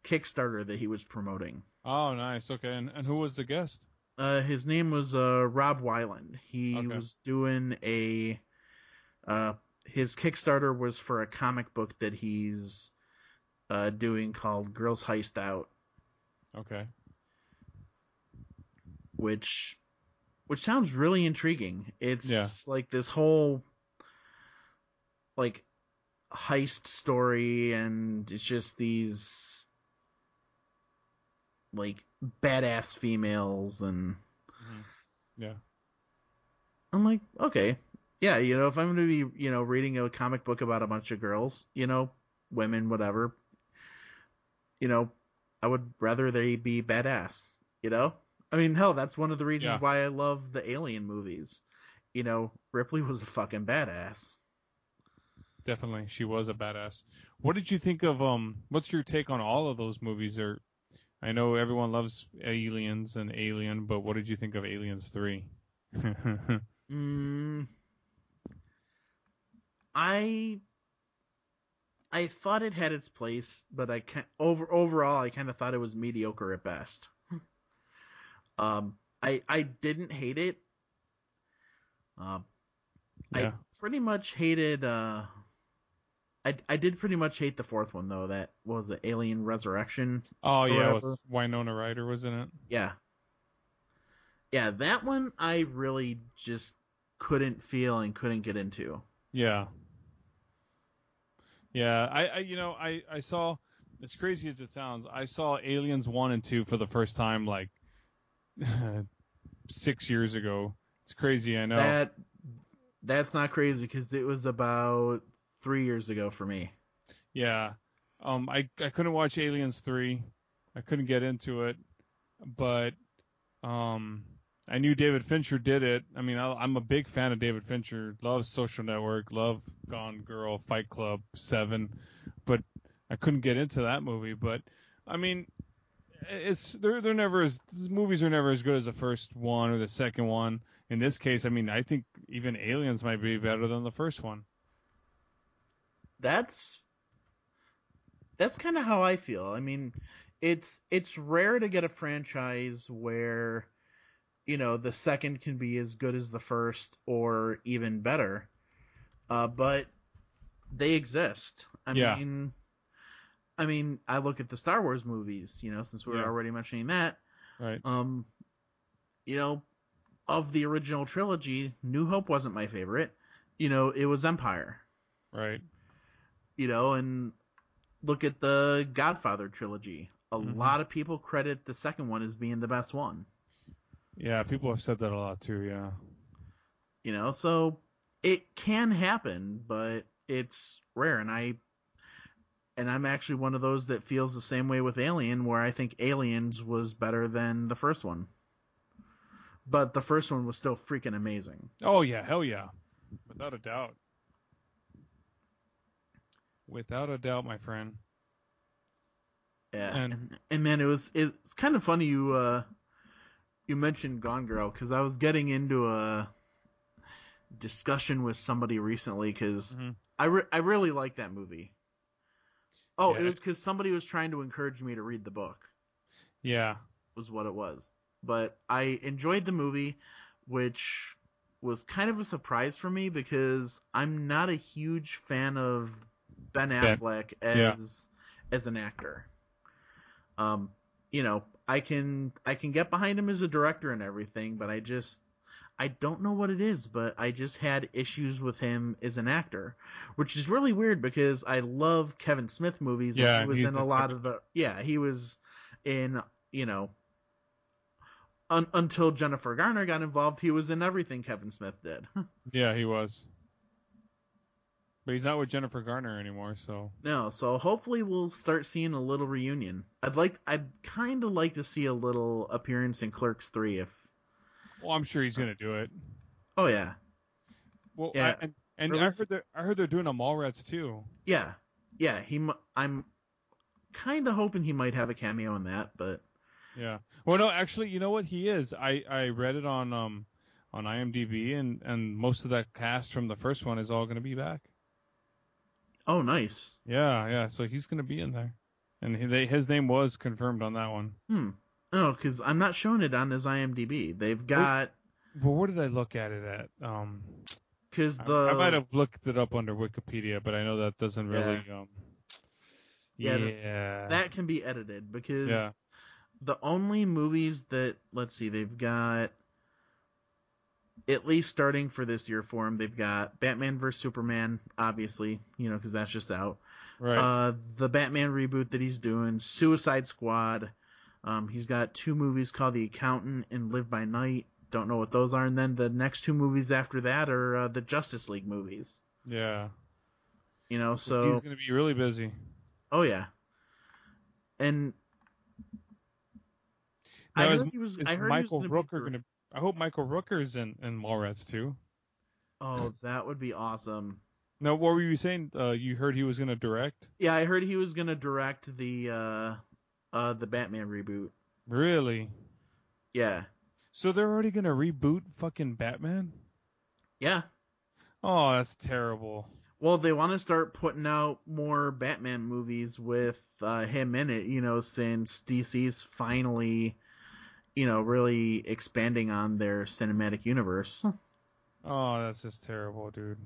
Kickstarter that he was promoting. oh nice okay and, and who was the guest Uh, his name was uh, Rob Weiland. He Okay. was doing a. Uh, his Kickstarter was for a comic book that he's uh, doing called Girls Heist Out, okay which which sounds really intriguing. It's Yeah. like this whole like heist story, and it's just these like badass females and Mhm. yeah I'm like, okay, yeah, you know, if I'm gonna be, you know, reading a comic book about a bunch of girls, you know, women, whatever, you know, I would rather they be badass, you know. I mean, hell, that's one of the reasons Yeah. why I love the Alien movies. You know, Ripley was a fucking badass. Definitely, she was a badass. What did you think of um? What's your take on all of those movies? Or I know everyone loves Aliens and Alien, but what did you think of Aliens Three? Mm, I I thought it had its place, but I can over overall I kind of thought it was mediocre at best. um, I I didn't hate it. Um, yeah, I pretty much hated. Uh, I I did pretty much hate the fourth one though. That what was the Alien Resurrection. oh yeah, was Winona Ryder was in it. Yeah. Yeah, that one I really just couldn't feel and couldn't get into. Yeah, yeah. I, I you know I I saw as crazy as it sounds, I saw Aliens One and Two for the first time like six years ago. It's crazy, I know. That that's not crazy because it was about three years ago for me. Yeah. Um, I I couldn't watch Aliens three. I couldn't get into it, but um, I knew David Fincher did it. I mean, I, I'm a big fan of David Fincher. Love Social Network. Love Gone Girl, Fight Club, Seven, but I couldn't get into that movie. But I mean, it's they're they're never as movies are never as good as the first one or the second one. In this case, I mean, I think even Aliens might be better than the first one. That's that's kind of how I feel. I mean, it's it's rare to get a franchise where you know the second can be as good as the first or even better. Uh, but they exist. I Yeah. mean, I mean, I look at the Star Wars movies. You know, since we are Yeah. already mentioning that. Right. Um, you know, of the original trilogy, New Hope wasn't my favorite. You know, it was Empire. Right. You know, and look at the Godfather trilogy. A Mhm. lot of people credit the second one as being the best one. Yeah, people have said that a lot too. Yeah. You know, so it can happen, but it's rare. And I, and I'm actually one of those that feels the same way with Alien, where I think Aliens was better than the first one. But the first one was still freaking amazing. Oh yeah, hell yeah, without a doubt. Without a doubt, my friend. Yeah, And- and, and man, it was it's kind of funny you uh you mentioned Gone Girl because I was getting into a discussion with somebody recently because Mhm. I re- I really like that movie. Oh, it was because somebody was trying to encourage me to read the book. Yeah. Was what it was. But I enjoyed the movie, which was kind of a surprise for me because I'm not a huge fan of Ben Ben. Affleck Yeah. as as an actor. Um, you know, I can I can get behind him as a director and everything, but I just I don't know what it is, but I just had issues with him as an actor, which is really weird because I love Kevin Smith movies. Yeah, he was in a lot of the yeah, he was in you know un, until Jennifer Garner got involved, he was in everything Kevin Smith did. Yeah, he was. But he's not with Jennifer Garner anymore, so no, so hopefully we'll start seeing a little reunion. I'd like I'd kind of like to see a little appearance in Clerks 3 if well, I'm sure he's gonna do it. Oh yeah. Well, Yeah. I, and and Or I heard they're I heard they're doing a Mallrats too. Yeah. Yeah, he I'm kind of hoping he might have a cameo in that, but Yeah. Well, no, actually, you know what? He is. I I read it on um on IMDb, and and most of that cast from the first one is all gonna be back. Oh nice. Yeah, yeah. So he's gonna be in there, and he, they, his name was confirmed on that one. Hmm. Oh, cuz I'm not showing it on his IMDb. They've got Well, where did I look at it at? Um, I- the I, might have looked it up under Wikipedia, but I know that doesn't really. Um, Yeah, yeah. that can be edited because Yeah. the only movies that let's see they've got at least starting for this year for him they've got batman vs superman obviously you know because that's just out right. uh the batman reboot that he's doing suicide squad um he's got two movies called the accountant and live by night don't know what those are and then the next two movies after that are uh, the justice league movies yeah. you know So he's gonna be really busy. oh yeah and Now, I is, heard he was. is I heard Michael he was gonna Rooker be gonna? I hope Michael Rooker's in in Mallrats too. Oh, that would be awesome. No, what were you saying? Uh, you heard he was gonna direct? Yeah, I heard he was gonna direct the uh uh the Batman reboot. Really? Yeah. So they're already gonna reboot fucking Batman? Yeah. Oh, that's terrible. Well, they want to start putting out more Batman movies with uh, him in it, you know, since DC's finally, you know, really expanding on their cinematic universe. Oh, that's just terrible, dude.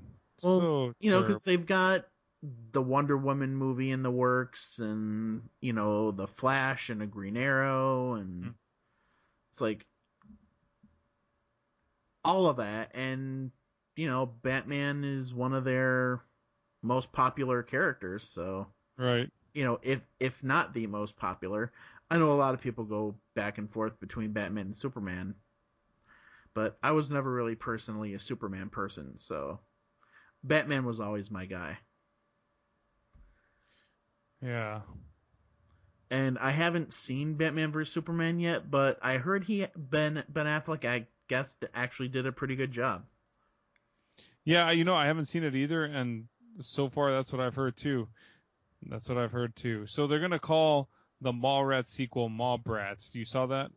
Well, so You know, because they've got the Wonder Woman movie in the works, and you know, the Flash and the Green Arrow, and Hmm. it's like all of that, and you know, Batman is one of their most popular characters, so right. you know, if if not the most popular, I know a lot of people go back and forth between Batman and Superman, but I was never really personally a Superman person, so Batman was always my guy. Yeah. And I haven't seen Batman vs Superman yet, but I heard he Ben Ben Affleck, I guess, actually did a pretty good job. Yeah, you know, I haven't seen it either, and so far that's what I've heard too. That's what I've heard too. So they're gonna call the Mallrats sequel Mallbrats. You saw that?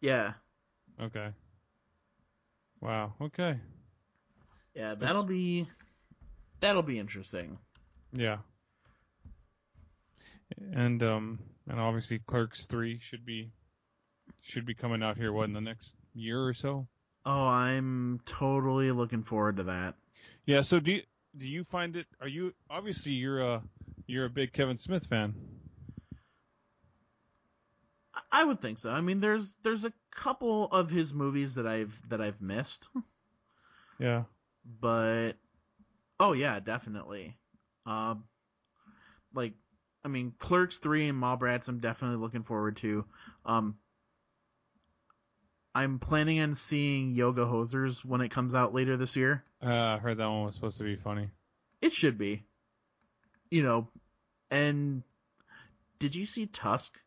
Yeah, Okay. Wow. Okay. yeah, that'll be that'll be interesting. Yeah. And um and obviously Clerks three should be should be coming out here what in the next year or so. Oh, I'm totally looking forward to that. Yeah. So do you, do you find it? Are you obviously you're a you're a big Kevin Smith fan? I would think so. I mean, there's there's a couple of his movies that I've that I've missed, Yeah. but oh yeah, definitely. Um, like I mean, Clerks three and Mallrats, I'm definitely looking forward to. Um, I'm planning on seeing Yoga Hosers when it comes out later this year. Uh, I heard that one was supposed to be funny. It should be, you know. And did you see Tusk?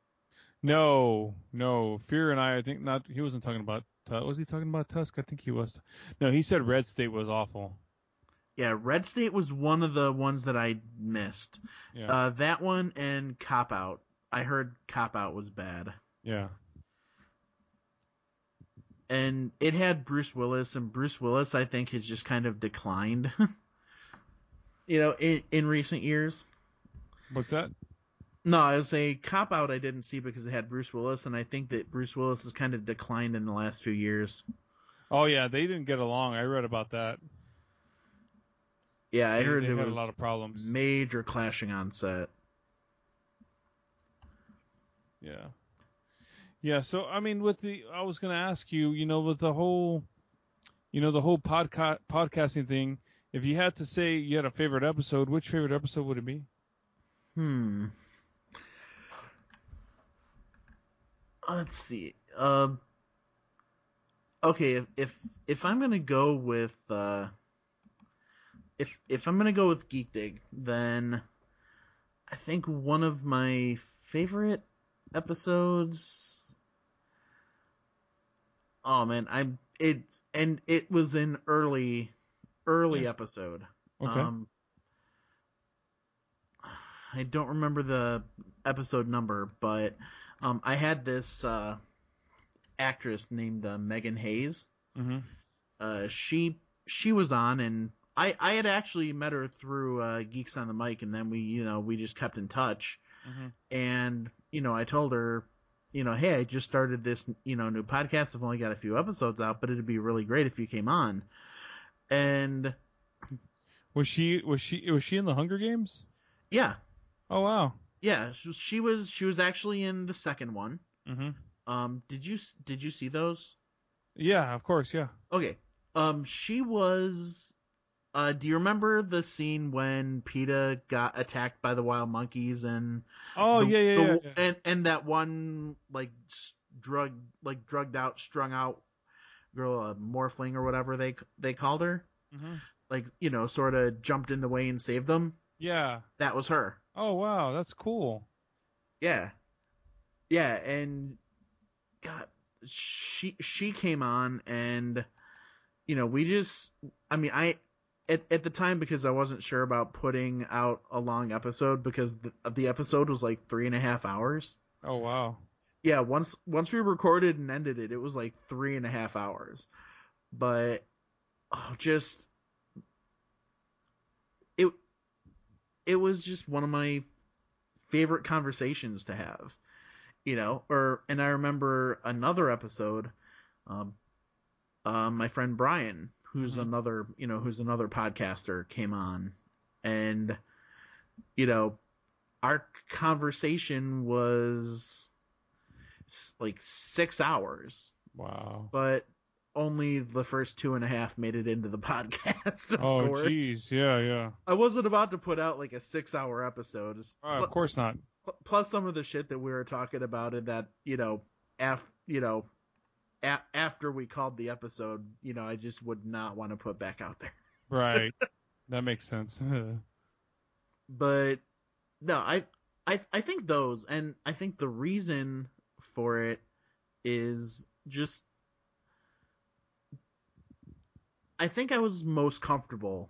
No, no. Fear and I, I think not. He wasn't talking about. Tu- Was he talking about Tusk? I think he was. No, he said Red State was awful. Yeah, Red State was one of the ones that I missed. Yeah. Uh, that one and Cop Out. I heard Cop Out was bad. yeah. And it had Bruce Willis, and Bruce Willis, I think, has just kind of declined. you know, in, in recent years. What's that? No, I was a Cop Out I didn't see because it had Bruce Willis, and I think that Bruce Willis has kind of declined in the last few years. Oh yeah, they didn't get along. I read about that. Yeah, I They- heard they there had was a lot of problems. major clashing on set. Yeah. Yeah, so I mean with the I was going to ask you, you know, with the whole you know, the whole podcast podcasting thing, if you had to say you had a favorite episode, which favorite episode would it be? Hmm. Let's see. Um. okay, if if if I'm gonna go with uh, if if I'm gonna go with Geek Dig, then I think one of my favorite episodes. Oh man, I'm it and it was an early early Yeah. episode. Okay. Um, I don't remember the episode number, but um, I had this uh, actress named uh, Megan Hayes. mhm. Uh, she she was on, and I I had actually met her through uh, Geeks on the Mic, and then we you know we just kept in touch. Mhm. And you know I told her, you know, hey, I just started this you know new podcast. I've only got a few episodes out, but it'd be really great if you came on. And Was she was she was she in the Hunger Games? yeah, Oh wow. Yeah, she, she was she was actually in the second one. Mhm. Um, did you did you see those? Yeah, of course, yeah. Okay. Um, she was. Uh, do you remember the scene when Peeta got attacked by the wild monkeys and? Oh, the- yeah, yeah, the- yeah, yeah. And and that one like drug like drugged out, strung out girl, uh, Morphling or whatever they they called her, Mhm. like you know, sort of jumped in the way and saved them. Yeah. That was her. Oh wow, that's cool. Yeah. Yeah, and God, she she came on and you know, we just I mean, I at at the time because I wasn't sure about putting out a long episode because the, the episode was like three and a half hours. Oh wow. Yeah, once once we recorded and ended it, it was like three and a half hours. But oh, just it was just one of my favorite conversations to have. You know, or and I remember another episode, um, uh, my friend Brian, who's Mhm. another you know who's another podcaster, came on, and you know, our conversation was like six hours, Wow. but only the first two and a half made it into the podcast. Of Oh jeez, yeah, yeah. I wasn't about to put out like a six-hour episode. Oh, of course not. plus some of the shit that we were talking about in that you know af you know a- after we called the episode you know i just would not want to put back out there Right. that makes sense. but no i i i think those and i think the reason for it is just i think i was most comfortable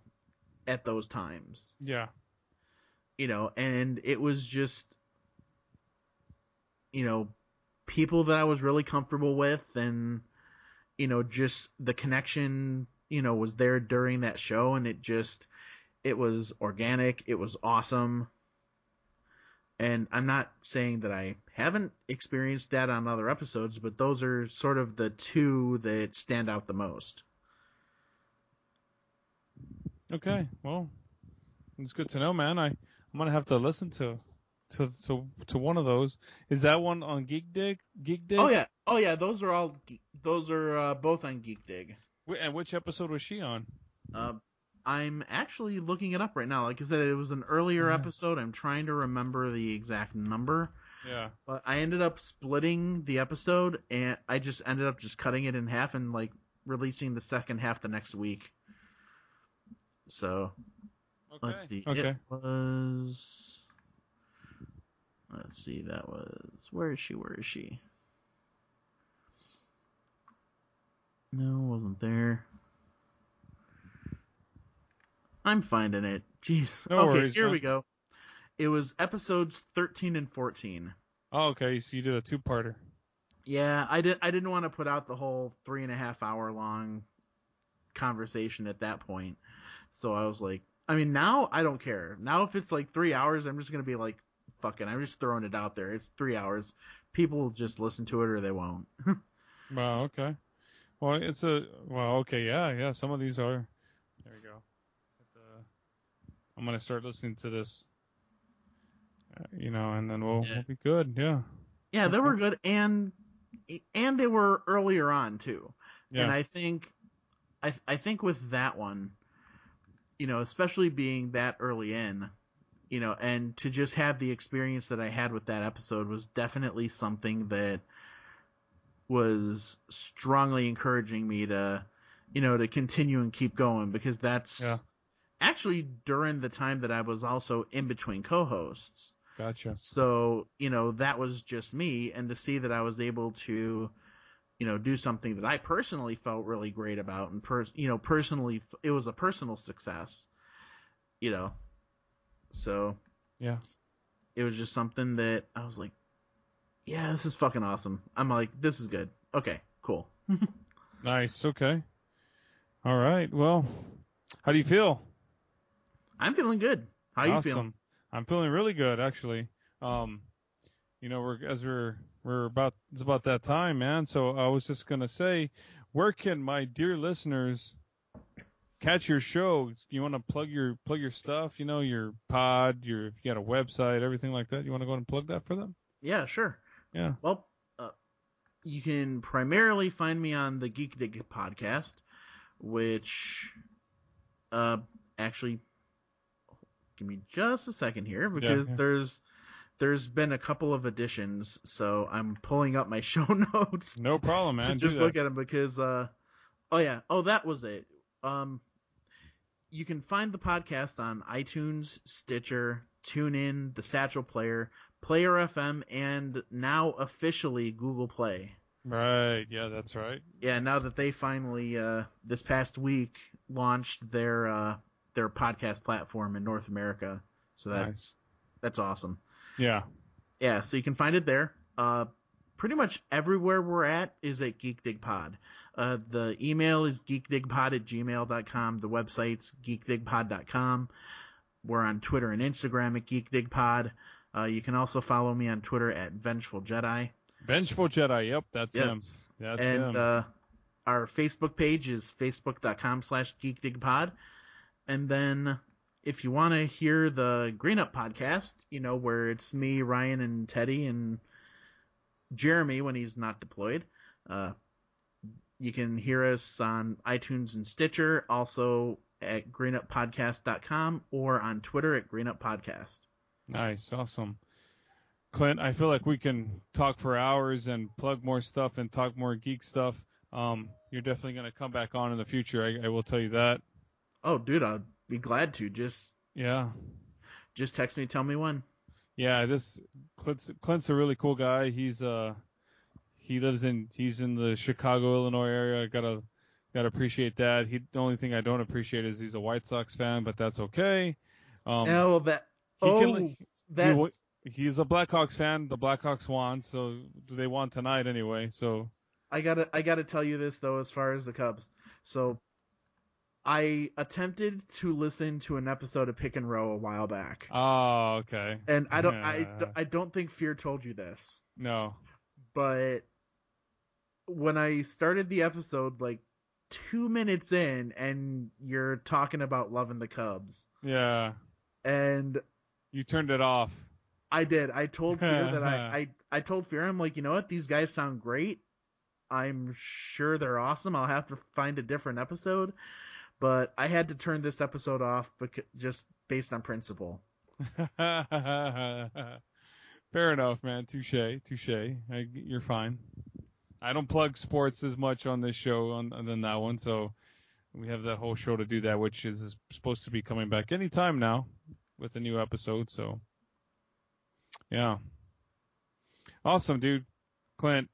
at those times yeah. you know, and it was just, you know, people that I was really comfortable with, and you know, just the connection, you know, was there during that show, and it just, it was organic, it was awesome, and I'm not saying that I haven't experienced that on other episodes, but those are sort of the two that stand out the most. Okay. Well, it's good to know, man. I I'm gonna have to listen to to to to one of those. Is that one on Geek Dig? Geek Dig? Oh yeah, oh yeah, those are all, those are uh, both on Geek Dig. And which episode was she on? Uh, I'm actually looking it up right now. Like I said, it was an earlier Yeah. episode. I'm trying to remember the exact number, Yeah. but I ended up splitting the episode, and I just ended up just cutting it in half and like releasing the second half the next week. So Okay. let's see. Okay. It was. Let's see. That was. Where is she? Where is she? No, wasn't there. I'm finding it. Jeez. No okay, worries, here man. we go. It was episodes 13 and 14. Oh, okay. So you did a two-parter. Yeah, I did. I didn't want to put out the whole three and a half hour long conversation at that point. So I was like, I mean, now I don't care. Now if it's like three hours, I'm just gonna be like, fucking, I'm just throwing it out there. It's three hours. People will just listen to it or they won't. Wow. Okay. Well, it's a well. Okay. Yeah. Yeah. Some of these are. There we go. I'm gonna start listening to this. Uh, you know, and then we'll, Yeah. we'll be good. Yeah. yeah, they were good, and and they were earlier on too. Yeah. And I think, I I think with that one, you know, especially being that early in, you know, and to just have the experience that I had with that episode was definitely something that was strongly encouraging me to, you know, to continue and keep going because that's Yeah. actually during the time that I was also in between co-hosts. Gotcha. So, you know, that was just me and to see that I was able to, you know, do something that I personally felt really great about and per, you know, personally it was a personal success, you know. So, Yeah. it was just something that I was like, yeah, this is fucking awesome. I'm like, this is good. Okay, cool. Nice. Okay. All right. Well, how do you feel? I'm feeling good. How you awesome. feeling? I'm feeling really good actually. Um, you know, we're as we're we're about it's about that time, man. So I was just gonna say, where can my dear listeners catch your show? You want to plug your plug your stuff? You know, your pod, your if you got a website, everything like that. You want to go and plug that for them? Yeah, sure. Yeah. Well, uh, you can primarily find me on the Geek Dig podcast, which, uh, actually, give me just a second here because yeah. there's there's been a couple of additions, so I'm pulling up my show notes No problem, man. just look at them because, uh, oh yeah, oh that was it. Um, you can find the podcast on iTunes, Stitcher, TuneIn, the Satchel Player, Player FM, and now officially Google Play. Right. Yeah, that's right. Yeah, now that they finally uh, this past week launched their uh, their podcast platform in North America, so that's Nice. that's awesome. Yeah. Yeah, so you can find it there. Uh, pretty much everywhere we're at is at Geek Dig Pod. Uh, the email is geekdigpod at gmail.com. The website's geekdigpod.com. We're on Twitter and Instagram at geekdigpod. Uh, you can also follow me on Twitter at Vengeful Jedi. Vengeful Jedi. Yep, that's him. Yes. That's and him. uh, our Facebook page is facebook.com slash geekdigpod. And then if you want to hear the Green Up podcast, you know, where it's me, Ryan, and Teddy, and Jeremy when he's not deployed, uh, you can hear us on iTunes and Stitcher, also at greenuppodcast.com or on Twitter at greenuppodcast. Nice, awesome. Clint, I feel like we can talk for hours and plug more stuff and talk more geek stuff. Um, you're definitely going to come back on in the future. I, I will tell you that. Oh, dude, I'd be glad to. Just Yeah, just text me, tell me when. yeah. This Clint's, Clint's a really cool guy. He's uh, he lives in he's in the Chicago, Illinois area. Gotta gotta appreciate that. He the only thing I don't appreciate is he's a White Sox fan, but that's okay. Um, oh, that. he oh, can, that. he, he's a Blackhawks fan. The Blackhawks won, so do they won tonight anyway. So I gotta I gotta tell you this though, as far as the Cubs. So I attempted to listen to an episode of Pick and Row a while back, oh, okay. and I don't I, I don't think Fear told you this, No. but when I started the episode, like two minutes in, and you're talking about loving the Cubs, Yeah. and You turned it off. I did. I told Fear that I, I I told Fear I'm like, you know what, these guys sound great. I'm sure they're awesome. I'll have to find a different episode, but I had to turn this episode off because just based on principle. Fair enough, man. Touche, touche. You're fine. I don't plug sports as much on this show on than that one, so we have that whole show to do that, which is supposed to be coming back anytime now with a new episode. So, yeah, awesome, dude. Clint,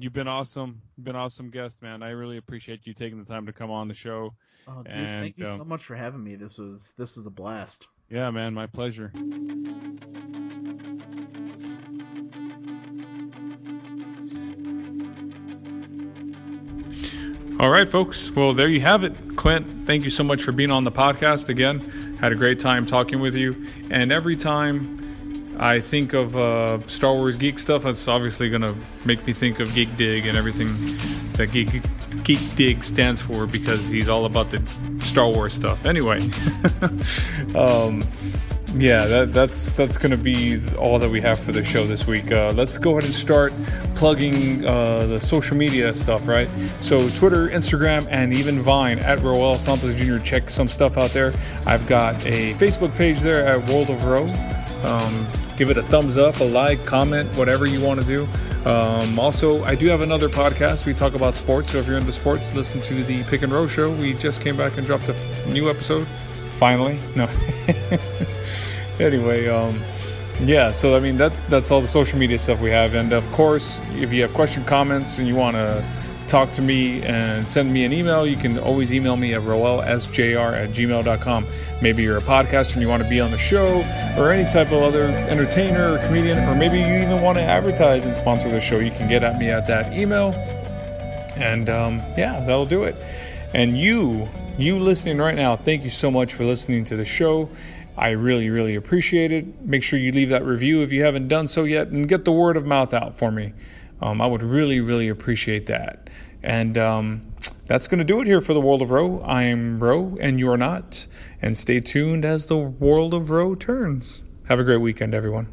You've been awesome. You've been awesome guest, man. I really appreciate you taking the time to come on the show. Oh, dude, And, thank you um, so much for having me. This was this was a blast. Yeah, man, my pleasure. All right, folks. Well, there you have it. Clint, thank you so much for being on the podcast again. Had a great time talking with you. And every time I think of uh, Star Wars geek stuff, it's obviously going to make me think of Geek Dig and everything that Geek, geek Dig stands for because he's all about the Star Wars stuff. Anyway, um, yeah, that, that's that's going to be all that we have for the show this week. Uh, let's go ahead and start plugging uh, the social media stuff, right? So Twitter, Instagram, and even Vine at Roel Santos Jr. Check some stuff out there. I've got a Facebook page there at World of Row. Um, give it a thumbs up, a like, comment, whatever you want to do. Um, also, I do have another podcast. We talk about sports. So if you're into sports, listen to the Pick and Row show. We just came back and dropped a f- new episode. Finally, no. anyway, um, yeah. So I mean that that's all the social media stuff we have, and of course, if you have question, comments, and you want to talk to me and send me an email, you can always email me at roelsjr at gmail.com. Maybe you're a podcaster and you want to be on the show, or any type of other entertainer or comedian, or maybe you even want to advertise and sponsor the show. You can get at me at that email, and um, yeah, that'll do it. And you, you listening right now, thank you so much for listening to the show. I really, really appreciate it. Make sure you leave that review if you haven't done so yet and get the word of mouth out for me. Um, I would really, really appreciate that. And um, that's going to do it here for the World of Row. I'm Row and you're not. And stay tuned as the World of Row turns. Have a great weekend, everyone.